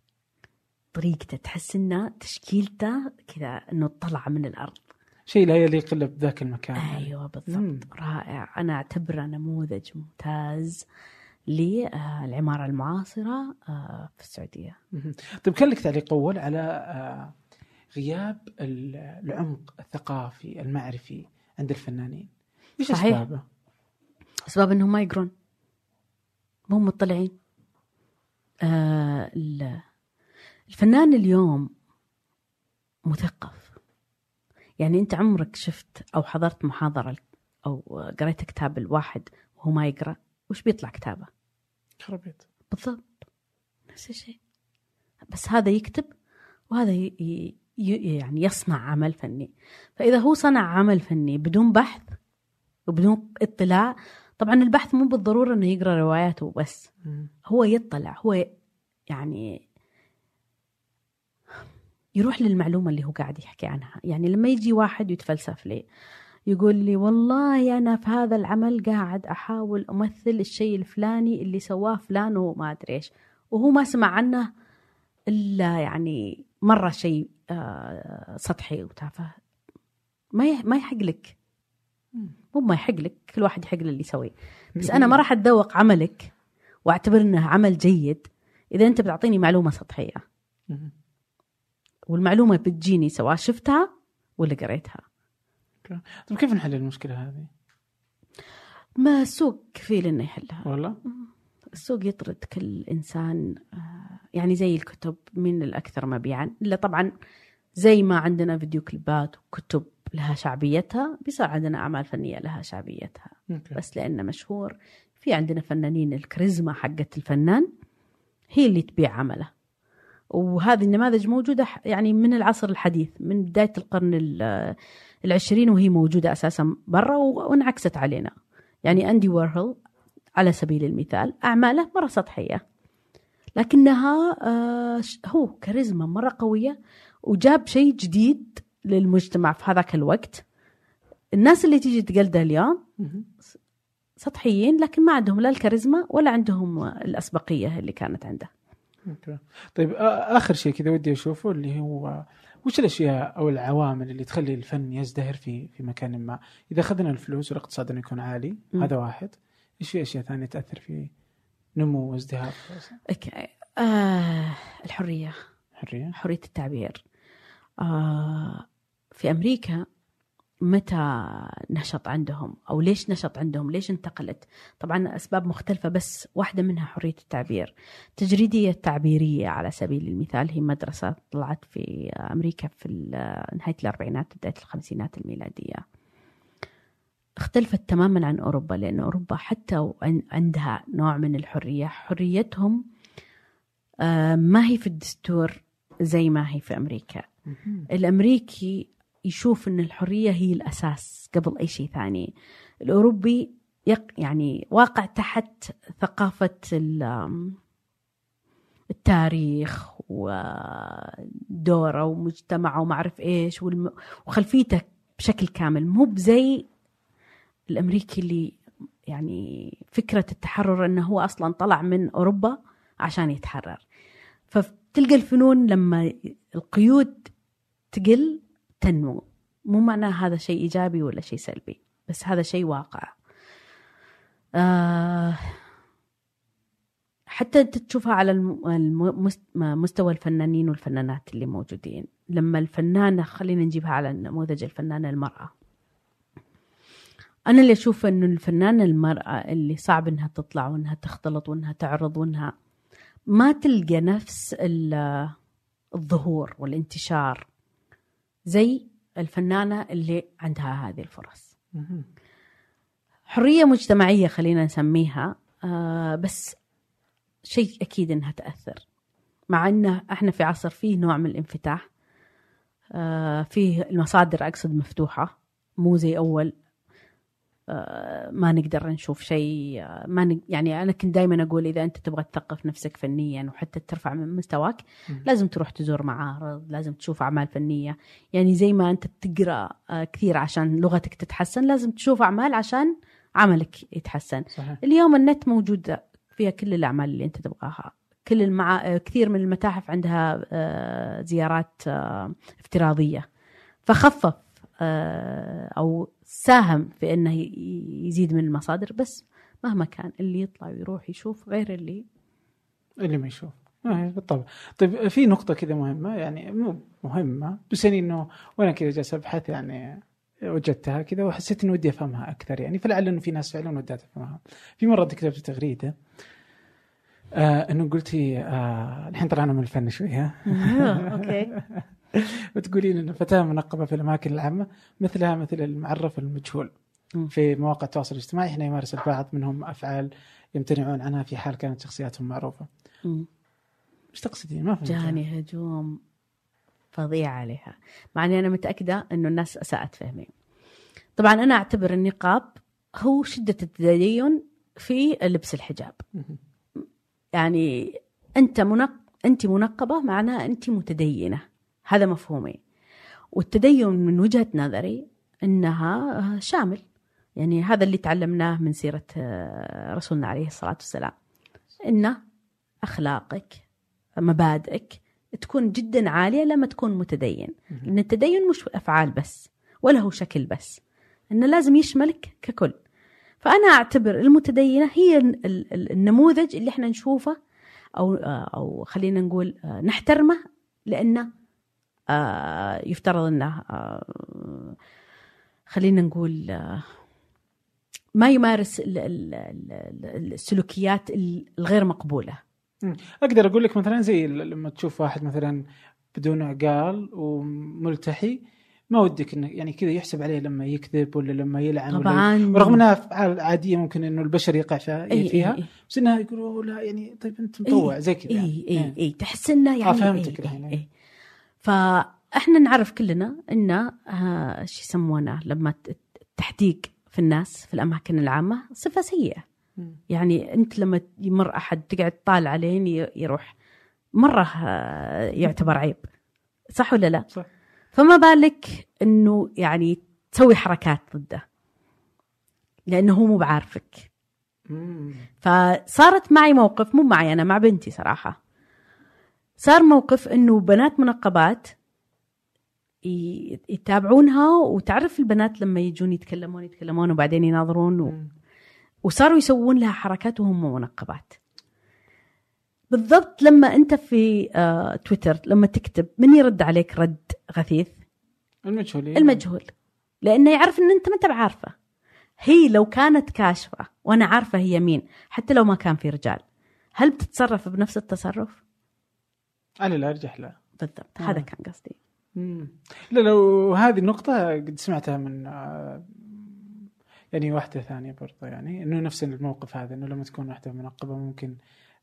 طريقته تحس إنه تشكيلته كذا إنه طلع من الأرض شيء لا يليق إلا بذاك المكان أيوه مم. بالضبط رائع أنا أعتبره نموذج ممتاز للعماره المعاصرة آه، في السعودية. طيب كان لك تعليق أول على آه، غياب ال- العمق الثقافي المعرفي عند الفنانين إيش. أسبابه؟ أسباب إنهم ما يقرون مو مطلعين آه ال- الفنان اليوم مثقف يعني أنت عمرك شفت أو حضرت محاضرة أو قريت كتاب الواحد وهو ما يقرأ؟ وش بيطلع كتابه؟ خربيت بالضبط. نفس الشيء. بس هذا يكتب وهذا ي... ي... يعني يصنع عمل فني. فإذا هو صنع عمل فني بدون بحث وبدون اطلاع طبعا البحث مو بالضرورة أنه يقرأ رواياته وبس مم. هو يطلع هو يعني يروح للمعلومة اللي هو قاعد يحكي عنها. يعني لما يجي واحد يتفلسف لي يقول لي والله أنا في هذا العمل قاعد أحاول أمثل الشيء الفلاني اللي سواه فلان وما أدري إيش وهو ما سمع عنه إلا يعني مرة شيء آه، سطحي وتافه ما ما يحق لك. مو ما يحق لك كل واحد يحق اللي يسويه. بس أنا ما راح أتذوق عملك وأعتبر إنه عمل جيد إذا أنت بتعطيني معلومة سطحية. مم. والمعلومة بتجيني سواء شفتها ولا قريتها. طيب كيف نحل المشكلة هذه؟ ما السوق كفيل إنه يحلها. والله؟ السوق يطرد كل إنسان آه، يعني زي الكتب من الأكثر مبيعا. إلا طبعا زي ما عندنا فيديو كليبات وكتب لها شعبيتها بيصير عندنا أعمال فنية لها شعبيتها. أوكي. بس لأنه مشهور في عندنا فنانين الكاريزما حقت الفنان هي اللي تبيع عمله. وهذه النماذج موجودة يعني من العصر الحديث من بداية القرن ال- العشرين وهي موجودة أساسا برا وانعكست علينا. يعني أندي وارهول على سبيل المثال أعماله مرة سطحية لكنها آه، هو كاريزما مرة قوية وجاب شيء جديد للمجتمع في هذاك الوقت. الناس اللي تيجي تقلده اليوم. سطحيين لكن ما عندهم لا الكاريزما ولا عندهم الأسبقية اللي كانت عنده. أوكي طيب آخر شيء كذا ودي أشوفه اللي هو وش الأشياء أو العوامل اللي تخلي الفن يزدهر في في مكان ما؟ إذا أخذنا الفلوس والاقتصاد إنه يكون عالي م. هذا واحد، إيش في أشياء ثانية تأثر في نمو وازدهار؟ أوكي. آه الحرية حرية حرية التعبير آه في أمريكا متى نشط عندهم أو ليش نشط عندهم؟ ليش انتقلت؟ طبعا أسباب مختلفة بس واحدة منها حرية التعبير. تجريدية التعبيرية على سبيل المثال هي مدرسة طلعت في أمريكا في نهاية الأربعينات بداية الخمسينات الميلادية. اختلفت تماما عن أوروبا لأن أوروبا حتى عندها نوع من الحرية. حريتهم آه، ما هي في الدستور زي ما هي في أمريكا. الأمريكي يشوف إن الحرية هي الأساس قبل أي شيء ثاني. الأوروبي يعني واقع تحت ثقافة ال- التاريخ ودوره ومجتمعه وما أعرف إيش وخلفيته بشكل كامل. مو بزي الأمريكي اللي يعني فكرة التحرر إنه هو أصلا طلع من أوروبا عشان يتحرر. فتلقى الفنون لما القيود تقل تنمو. مو معناه هذا شيء إيجابي ولا شيء سلبي بس هذا شيء واقع. آه حتى أنت تشوفها على مستوى الفنانين والفنانات اللي موجودين. لما الفنانة خلينا نجيبها على نموذج الفنانة المرأة. أنا اللي أشوف إنه الفنانة المرأة اللي صعب إنها تطلع وإنها تختلط وإنها تعرض وإنها ما تلقى نفس ال- الظهور والانتشار. زي الفنانة اللي عندها هذه الفرص. حرية مجتمعية خلينا نسميها آه بس شيء أكيد إنها تأثر مع إنه إحنا في عصر فيه نوع من الانفتاح آه فيه المصادر أقصد مفتوحة مو زي أول ما نقدر نشوف شيء آه ما نق... يعني أنا كنت دائما أقول إذا أنت تبغى تثقف نفسك فنيا وحتى ترفع من مستواك. لازم تروح تزور معارض لازم تشوف أعمال فنية. يعني زي ما أنت بتقرأ آه كثير عشان لغتك تتحسن لازم تشوف أعمال عشان عملك يتحسن. صحيح. اليوم النت موجود فيها كل الأعمال اللي أنت تبغاها. كل المع... آه، كثير من المتاحف عندها آه، زيارات آه، افتراضية. فخفف. آه، أو ساهم في أنه ي- يزيد من المصادر بس مهما كان اللي يطلع ويروح يشوف غير اللي اللي ما يشوف. آه بالطبع. طيب في نقطة كذا مهمة يعني مو مهمة بس يعني إنه وأنا كذا جالس أبحث يعني وجدتها كذا وحسيت إنه ودي أفهمها أكثر يعني فلعل إنه في ناس فعلا ودها تفهمها. في مرة كتبت تغريدة آه إنه قلتي آه الحين طلعنا من الفن شوية. أوكي. وتقولين إن الفتاة منقبة في الأماكن العامة مثلها مثل المعرف المجهول. في مواقع التواصل الاجتماعي حين يمارس البعض منهم أفعال يمتنعون عنها في حال كانت شخصياتهم معروفة. مم. إيش تقصدين؟ ما فهمت جاني هجوم فظيع عليها مع إني أنا متأكدة إنه الناس أساءت فهمي طبعا أنا أعتبر النقاب هو شدة التدين في لبس الحجاب. يعني أنت منق... أنت منقبة معناها أنت متدينة هذا مفهومي. والتدين من وجهة نظري إنها شامل. يعني هذا اللي تعلمناه من سيرة آه، رسولنا عليه الصلاة والسلام. إن أخلاقك مبادئك تكون جدا عالية لما تكون متدين. لأن التدين مش أفعال بس ولا هو شكل بس. انه لازم يشملك ككل. فأنا أعتبر المتدينة هي ال- ال- النموذج اللي إحنا نشوفه أو أو خلينا نقول آه، نحترمه لأنه آه، يفترض إنه آه، خلينا نقول آه، ما يمارس ال- ال- ال- السلوكيات الغير مقبولة أقدر أقول لك مثلا زي لما تشوف واحد مثلا بدون عقال وملتحي ما ودك إنه يعني كذا يحسب عليه لما يكذب ولا لما يلعن ولا طبعا ورغم إنها أفعال عادية ممكن إنه البشر يقع فيها, إي فيها إي بس إنها يقولوا لا يعني طيب أنت مطوع زي كذا إي يعني. إي إي تحس إنه يعني آه، فهمتك الحين، إي إي. إي. فاحنا نعرف كلنا إن آه، شو يسمونه لما التحديق في الناس في الأماكن العامة صفة سيئة. يعني أنت لما يمر أحد تقعد طال عليه يروح مرة آه، يعتبر عيب صح ولا لا؟ صح فما بالك إنه يعني تسوي حركات ضده لأنه هو مو بعارفك. فصارت معي موقف مو معي أنا مع بنتي صراحة صار موقف إنه بنات منقبات يتابعونها وتعرف البنات لما يجون يتكلمون يتكلمون وبعدين يناظرون و... وصاروا يسوون لها حركات وهم منقبات. بالضبط لما أنت في آه تويتر لما تكتب من يرد عليك رد غثيث؟ المجهولين المجهول. لأنه يعرف إن أنت ما أنت بعارفة. هي لو كانت كاشفة وأنا عارفة هي مين حتى لو ما كان في رجال هل بتتصرف بنفس التصرف؟ على الارجح لا بالضبط آه. هذا كان قصدي مم. لا لو هذه النقطة قد سمعتها من آه، يعني واحدة ثانية برضه يعني إنه نفس الموقف هذا إنه لما تكون واحدة منقبة ممكن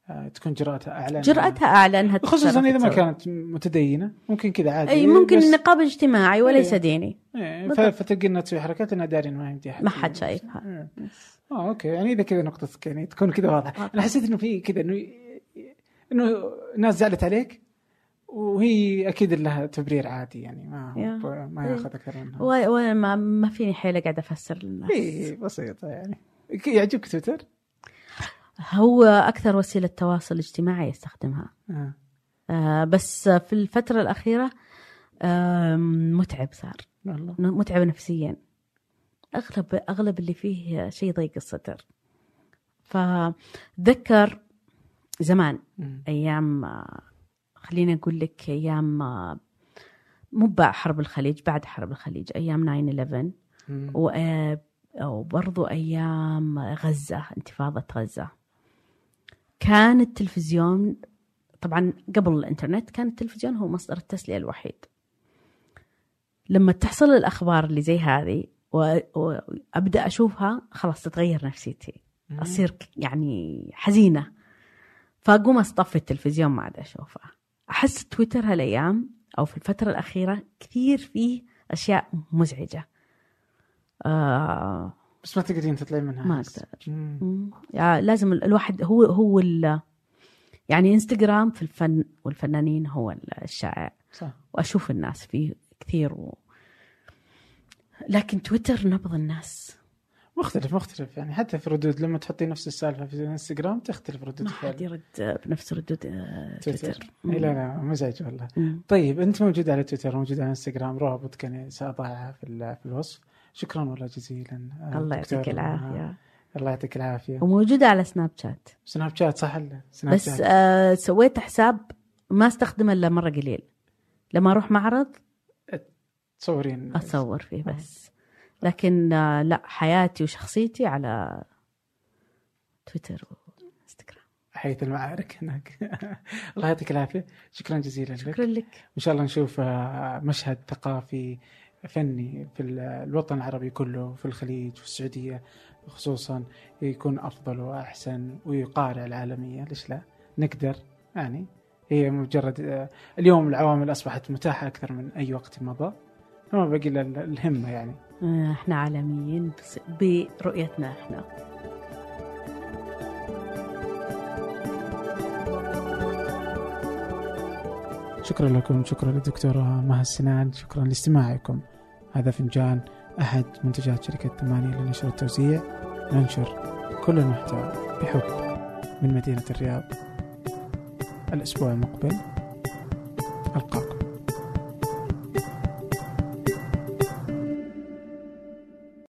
آه، تكون جرأتها اعلى جرأتها اعلى انها خصوصا تتصرف إذا ما. كانت متدينة ممكن كذا عادي أي ممكن النقاب اجتماعي وليس إيه. ديني إيه،. ف- فتلقى انها تسوي حركات انها داري إنه ما يمدي ما حد شايفها. إيه. آه أوكي يعني إذا كذا نقطتك يعني تكون كذا واضحة أنا حسيت إنه في كذا انه إنه ناس زعلت عليك وهي أكيد لها تبرير عادي يعني ما. ما ياخذ أكثر منها. و- وما ما فيني حيل قاعد أفسر للناس. اي بسيطة يعني. يعجبك تويتر؟ هو أكثر وسيلة تواصل اجتماعي يستخدمها آه. آه بس في الفترة الأخيرة آم، متعب صار. والله. متعب نفسيا. اغلب أغلب اللي فيه شيء ضيق الصدر. فذكر زمان مم. أيام آه، خليني أقول لك أيام آه، مو بعد حرب الخليج بعد حرب الخليج أيام 9 11 مم. و- آه، وبرضو أيام غزة انتفاضة غزة. كان التلفزيون طبعا قبل الإنترنت كان التلفزيون هو مصدر التسلية الوحيد. لما تحصل الأخبار اللي زي هذه و- وابدا أشوفها خلاص تتغير نفسيتي. ك- يعني حزينة. فأقوم أصطفي التلفزيون ما عاد أشوفه. أحس تويتر هالأيام أو في الفترة الأخيرة كثير فيه أشياء مزعجة. آه بس ما تقدرين تطلعين منها. ما أحس. أقدر. يعني لازم ال- الواحد هو هو ال- يعني إنستغرام في الفن والفنانين هو الشائع. صح. وأشوف الناس فيه كثير و... لكن تويتر نبض الناس. مختلف مختلف. يعني حتى في ردود لما تحطي نفس السالفة في الانستغرام تختلف ردود ما حد يرد بنفس ردود آه، تويتر. لا لا مزعج والله. مم. طيب أنت موجود على تويتر موجود على انستغرام روابطك يعني سأضعها في في الوصف. شكرا والله جزيلا آه، الله. يعطيك آه، العافية. الله يعطيك العافية. وموجوده على سناب شات سناب شات صح سناب بس شات آه سويت حساب ما استخدمه إلا مرة قليل. لما أروح معرض تصورين اصور فيه بس. لكن آه لا حياتي وشخصيتي على تويتر وإنستغرام. حيث المعارك هناك. الله يعطيك العافية. شكرا جزيلا لك. شكرا لك. إن شاء الله نشوف آه، مشهد ثقافي فني في ال- الوطن العربي كله في الخليج في السعودية خصوصا يكون أفضل وأحسن ويقارع العالمية. ليش لا؟ نقدر يعني. هي مجرد آه، اليوم العوامل أصبحت متاحة أكثر من أي وقت مضى. فما بقي الهمة يعني. آه، إحنا عالميين برؤيتنا إحنا. شكرا لكم شكرا للدكتورة مها السنان شكرا لاستماعكم. هذا فنجان أحد منتجات شركة ثمانية لنشر التوزيع. ننشر كل المحتوى بحب من مدينة الرياض. الأسبوع المقبل. ألقاكم.